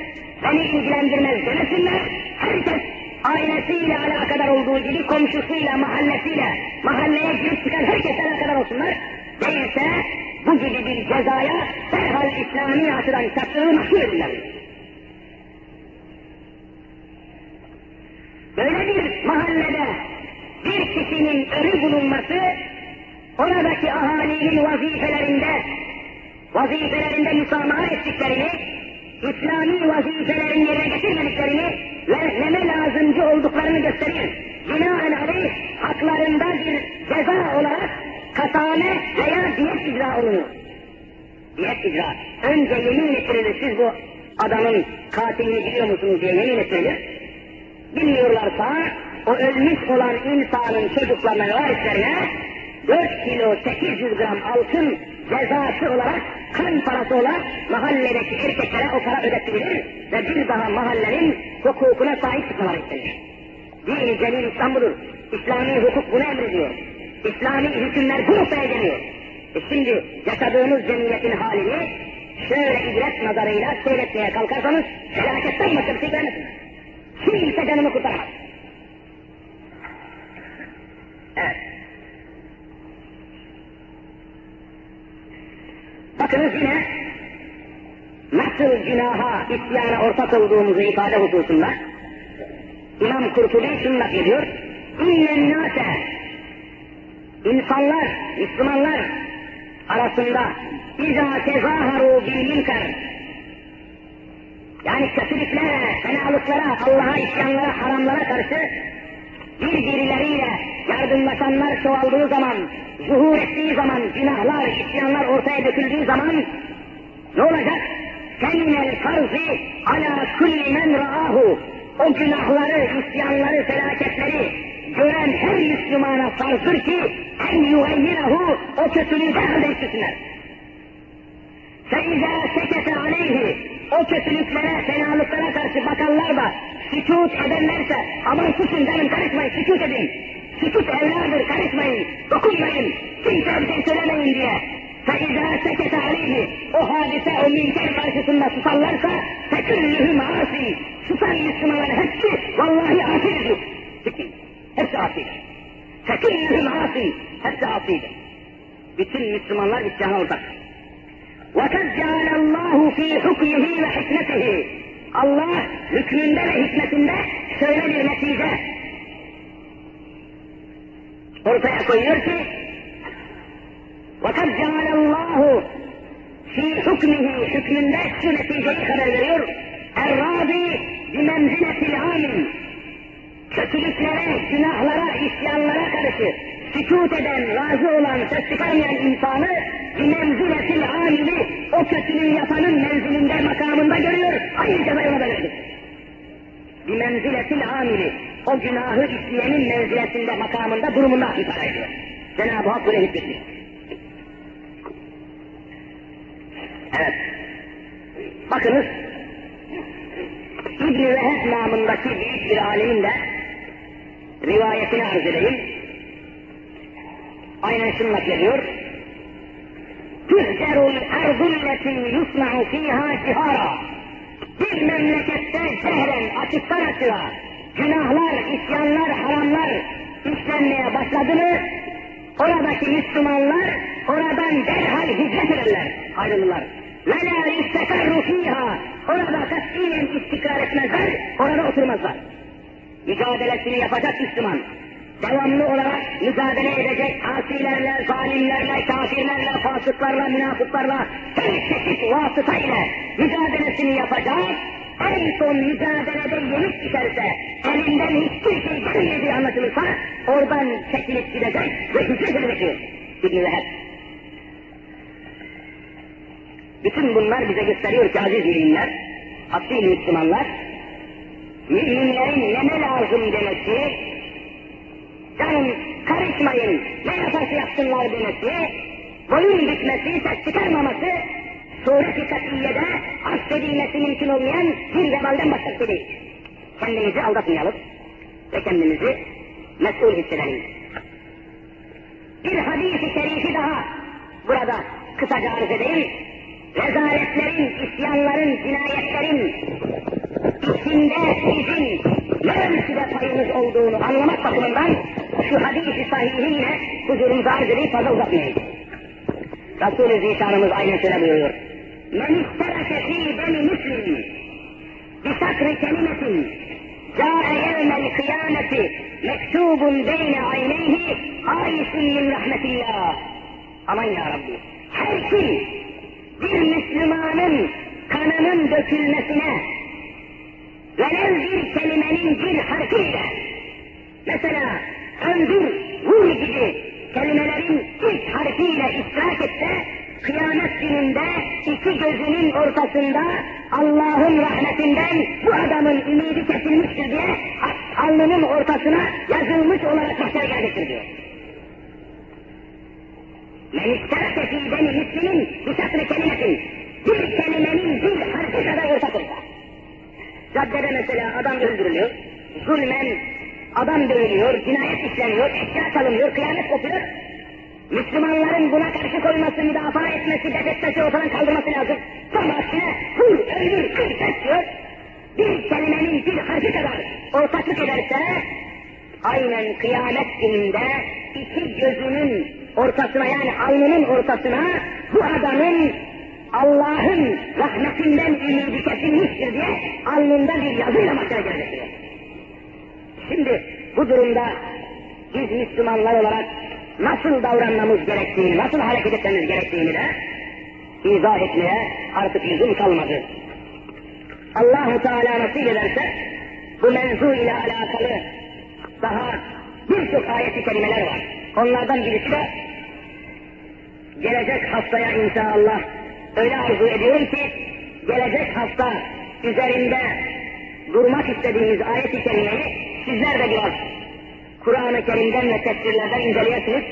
beni ilgilendirmez demesinler. Herkes ailesiyle alakadar olduğu gibi komşusuyla, mahallesiyle, mahalleye girip çıkan herkes alakadar olsunlar. Değilse bu gibi bir cezaya derhal İslami açıdan çattığı mahsul edilmez. Böyle bir mahallede bir kişinin ölü bulunması oradaki ahalinin vazifelerinde vazifelerinde müsamaha ettiklerini, İslami vazifelerini yerine getirmediklerini ve neme lazımcı olduklarını gösterir. Binaenaleyh haklarında bir ceza olarak kasane veya diyet icra olunur. Diyet icra. Önce yemin ettirilir siz bu adamın katilini biliyor musunuz diye yemin ettirilir. Bilmiyorlarsa o ölmüş olan insanın çocuklarına varislerine 4 kilo 800 gram altın cezası olarak kan parası olarak mahalledeki erkeklere o para ödetilir ve bir daha mahallenin hukukuna sahip çıkmaları istenir. Din-i Celil İslam budur. İslami hukuk bunu emrediyor. İslami hükümler bu noktaya geliyor. E şimdi yaşadığımız cemiyetin halini şöyle ibret nazarıyla seyretmeye kalkarsanız felaketten başka bir şey görmezsiniz. Kimse canımı kurtaramaz. Evet. Bakınız yine nasıl günaha, isyana ortak olduğumuzu ifade hususunda İmam Kurtubi şunu naklediyor. İnnen nâse insanlar, Müslümanlar arasında İzâ tezaharu bil münker yani kötülüklere, fenalıklara, Allah'a isyanlara, haramlara karşı birbirleriyle yardımlaşanlar çoğaldığı zaman, zuhur ettiği zaman, günahlar, isyanlar ortaya döküldüğü zaman ne olacak? Seninel farzi ala kulli men ra'ahu o günahları, isyanları, felaketleri gören her Müslümana farzdır ki en yugayyirahu o kötülüğü derhal değiştirsinler. فَاِذَا سَكَتَ عَلَيْهِ O kötülüklere, fenalıklara karşı bakanlar da sükut ederlerse aman susun canım karışmayın, sükut edin. Sükut evladır, karışmayın, dokunmayın, kimseye bir şey söylemeyin diye. فَاِذَا سَكَتَ عَلَيْهِ O hadise, o münker karşısında susarlarsa فَكُلُّهُمْ عَاسِي Susan Müslümanların hepsi vallahi asidir. Hepsi asidir. فَكُلُّهُمْ عَاسِي Hepsi asidir. Bütün Müslümanlar isyana ortak. وَقَدْ جَعَلَ اللّٰهُ ف۪ي حُكْمِهِ وَحِكْمَتِهِ Allah hükmünde ve hikmetinde şöyle bir netice ortaya koyuyor ki وَقَدْ جَعَلَ اللّٰهُ ف۪ي fi hükmihi hükmünde şu neticeyi haber veriyor. Er-râbi bimenzilletil amin. Kötülüklere, günahlara, isyanlara karşı sükut eden, razı olan, ses çıkarmayan insanı bimenzilletil amili o kötülüğü yapanın menzilinde, makamında görüyor. Aynı cezayı ona da verecek. Bimenziletil amili o günahı işleyenin menzilesinde, makamında, durumunda ifade ediyor. Cenab-ı Hak böyle hükmetmiş. Evet. Bakınız, İbn-i Veheb namındaki büyük bir alimin de rivayetini arz edeyim. Aynen şunu naklediyor. Tühcerul erdulleti yusna'u fiha cihara. Bir memlekette cehren açıktan açığa günahlar, isyanlar, haramlar işlenmeye başladı mı oradaki Müslümanlar oradan derhal hicret ederler, ayrılırlar. La istekarru fiha. Orada katiyen istikrar etmezler, orada oturmazlar. Mücadelesini yapacak Müslüman. Devamlı olarak mücadele edecek asilerle, zalimlerle, kafirlerle, fasıklarla, münafıklarla, her çeşit vasıta ile mücadelesini yapacak. En son mücadelede yenik düşerse, elinden hiçbir şey gelmediği anlaşılırsa, oradan çekilip gidecek ve hicret edecek. İbn-i Veheb. Bütün bunlar bize gösteriyor ki aziz müminler, asli Müslümanlar, müminlerin neme lazım demesi, canım karışmayın, ne yaparsa yapsınlar demesi, boyun bükmesi, ses çıkarmaması, sure-i katiyede affedilmesi mümkün olmayan bir vebalden başka bir şey değil. Kendimizi aldatmayalım ve kendimizi mesul hissedelim. Bir hadis-i şerifi daha burada kısaca arz edeyim. Rezaletlerin, isyanların, cinayetlerin içinde bizim ne ölçüde payımız olduğunu anlamak bakımından şu hadis-i sahihiyle huzurumuza arz fazla uzatmayayım. Resul-i Zişanımız aynen şöyle buyuruyor. Men isteleke fî beni müslim bisakri kelimetin câe yevmel kıyameti mektubun beyne ayneyhi ayisun min rahmetillah. Aman ya Rabbi. Her kim bir Müslümanın kanının dökülmesine velev bir kelimenin bir harfiyle mesela öldür, vur gibi kelimelerin ilk harfiyle iştirak etse kıyamet gününde iki gözünün ortasında Allah'ın rahmetinden bu adamın ümidi kesilmiştir diye alnının ortasına yazılmış olarak mahşere gelecektir diyor. Men isterse fî beni müslimin bisatri kelimetin bir kelimenin bir harfi kadar ortak olsa. Caddede mesela adam öldürülüyor, zulmen adam dövülüyor, cinayet işleniyor, eşya çalınıyor, kıyamet kopuyor. Müslümanların buna karşı koyması, müdafaa etmesi, defetmesi, ortadan kaldırması lazım. Tam aksine vur, öldür, kır, kes. Bir kelimenin bir harfi kadar ortaklık ederse, aynen kıyamet gününde iki gözünün ortasına yani alnının ortasına bu adamın Allah'ın rahmetinden ümidi kesilmiştir diye alnında bir yazıyla mahkeme gelecektir. Şimdi bu durumda biz Müslümanlar olarak nasıl davranmamız gerektiğini, nasıl hareket etmemiz gerektiğini de izah etmeye artık lüzum kalmadı. Allahu Teala nasip ederse bu mevzu ile alakalı daha birçok ayet-i kerimeler var. Onlardan birisi de gelecek haftaya inşallah öyle arzu ediyorum ki gelecek hafta üzerinde durmak istediğimiz ayet-i kerimeyi sizler de biraz Kur'an-ı Kerim'den ve tefsirlerden inceleyesiniz.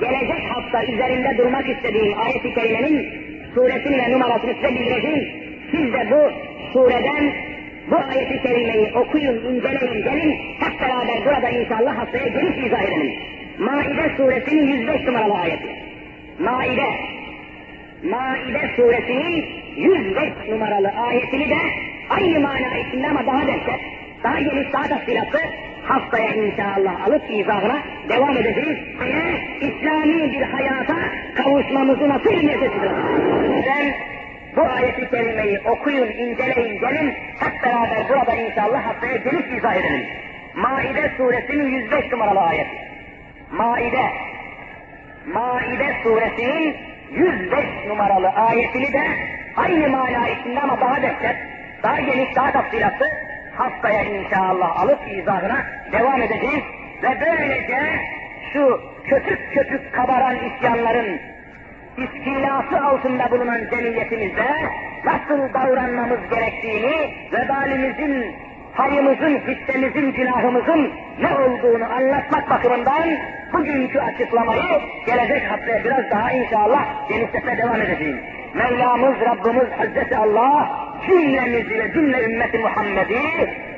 Gelecek hafta üzerinde durmak istediğim ayet-i kerimenin suresini ve numarasını size bildireceğim. Siz de bu sureden bu ayet-i kerimeyi okuyun, inceleyin, gelin. Hep beraber burada inşallah haftaya geniş izah edelim. Maide suresinin 105 numaralı ayeti. Maide. Maide suresinin 105 numaralı ayetini de aynı mana içinde ama daha dehşet, daha geniş, daha tafsilatlı haftaya inşallah alıp izahına devam edeceğiz. Ve İslami bir hayata kavuşmamızı nasıl niyetidir? Ben bu ayeti kerimeyi okuyun, inceleyin, gelin. Hep beraber burada inşallah haftaya geniş izah edelim. Maide suresinin 105 numaralı ayeti. Maide. Maide suresinin 105 numaralı ayetini de aynı mana içinde ama daha dehşet, daha geniş, daha tafsilatlı haftaya inşallah alıp izahına devam edeceğiz. Ve böylece şu kötük kötük kabaran isyanların istilası altında bulunan cemiyetimizde nasıl davranmamız gerektiğini, vebalimizin, payımızın, hissemizin, günahımızın ne olduğunu anlatmak bakımından bugünkü açıklamayı gelecek haftaya biraz daha inşallah genişletmeye devam edeceğim. Mevlamız, Rabbimiz Hazreti Allah cümlemizi ve cümle ümmeti Muhammed'i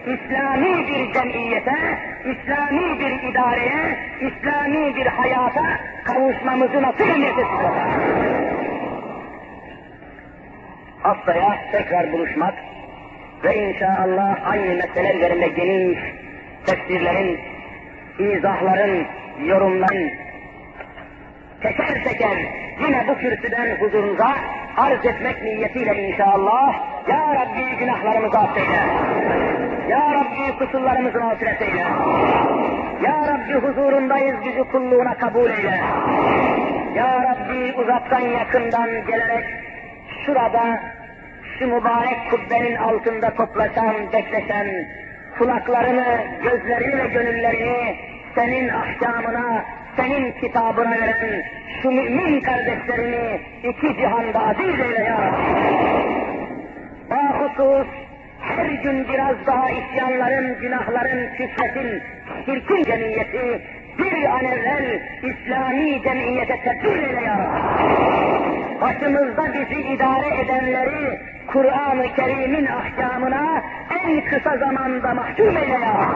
İslami bir cemiyete, İslami bir idareye, İslami bir hayata kavuşmamızı nasıl emniyete Haftaya tekrar buluşmak ve inşallah aynı mesele üzerinde geniş tefsirlerin, izahların, yorumların teker teker yine bu kürsüden huzurunuza arz etmek niyetiyle inşallah Ya Rabbi günahlarımızı affeyle. Ya Rabbi kusurlarımızı mağfiret eyle. Ya Rabbi huzurundayız bizi kulluğuna kabul eyle. Ya Rabbi uzaktan yakından gelerek şurada şu mübarek kubbenin altında toplaşan, bekleşen kulaklarını, gözlerini ve gönüllerini senin ahkamına, senin kitabına veren şu mümin kardeşlerimi iki cihanda aziz eyle ya Rabbi. Her gün biraz daha isyanların, günahların, küfretin, şirkin cemiyeti bir an evvel İslami cemiyete tebdil eyle ya. Başımızda bizi idare edenleri Kur'an-ı Kerim'in ahkamına en kısa zamanda mahkum eyle ya.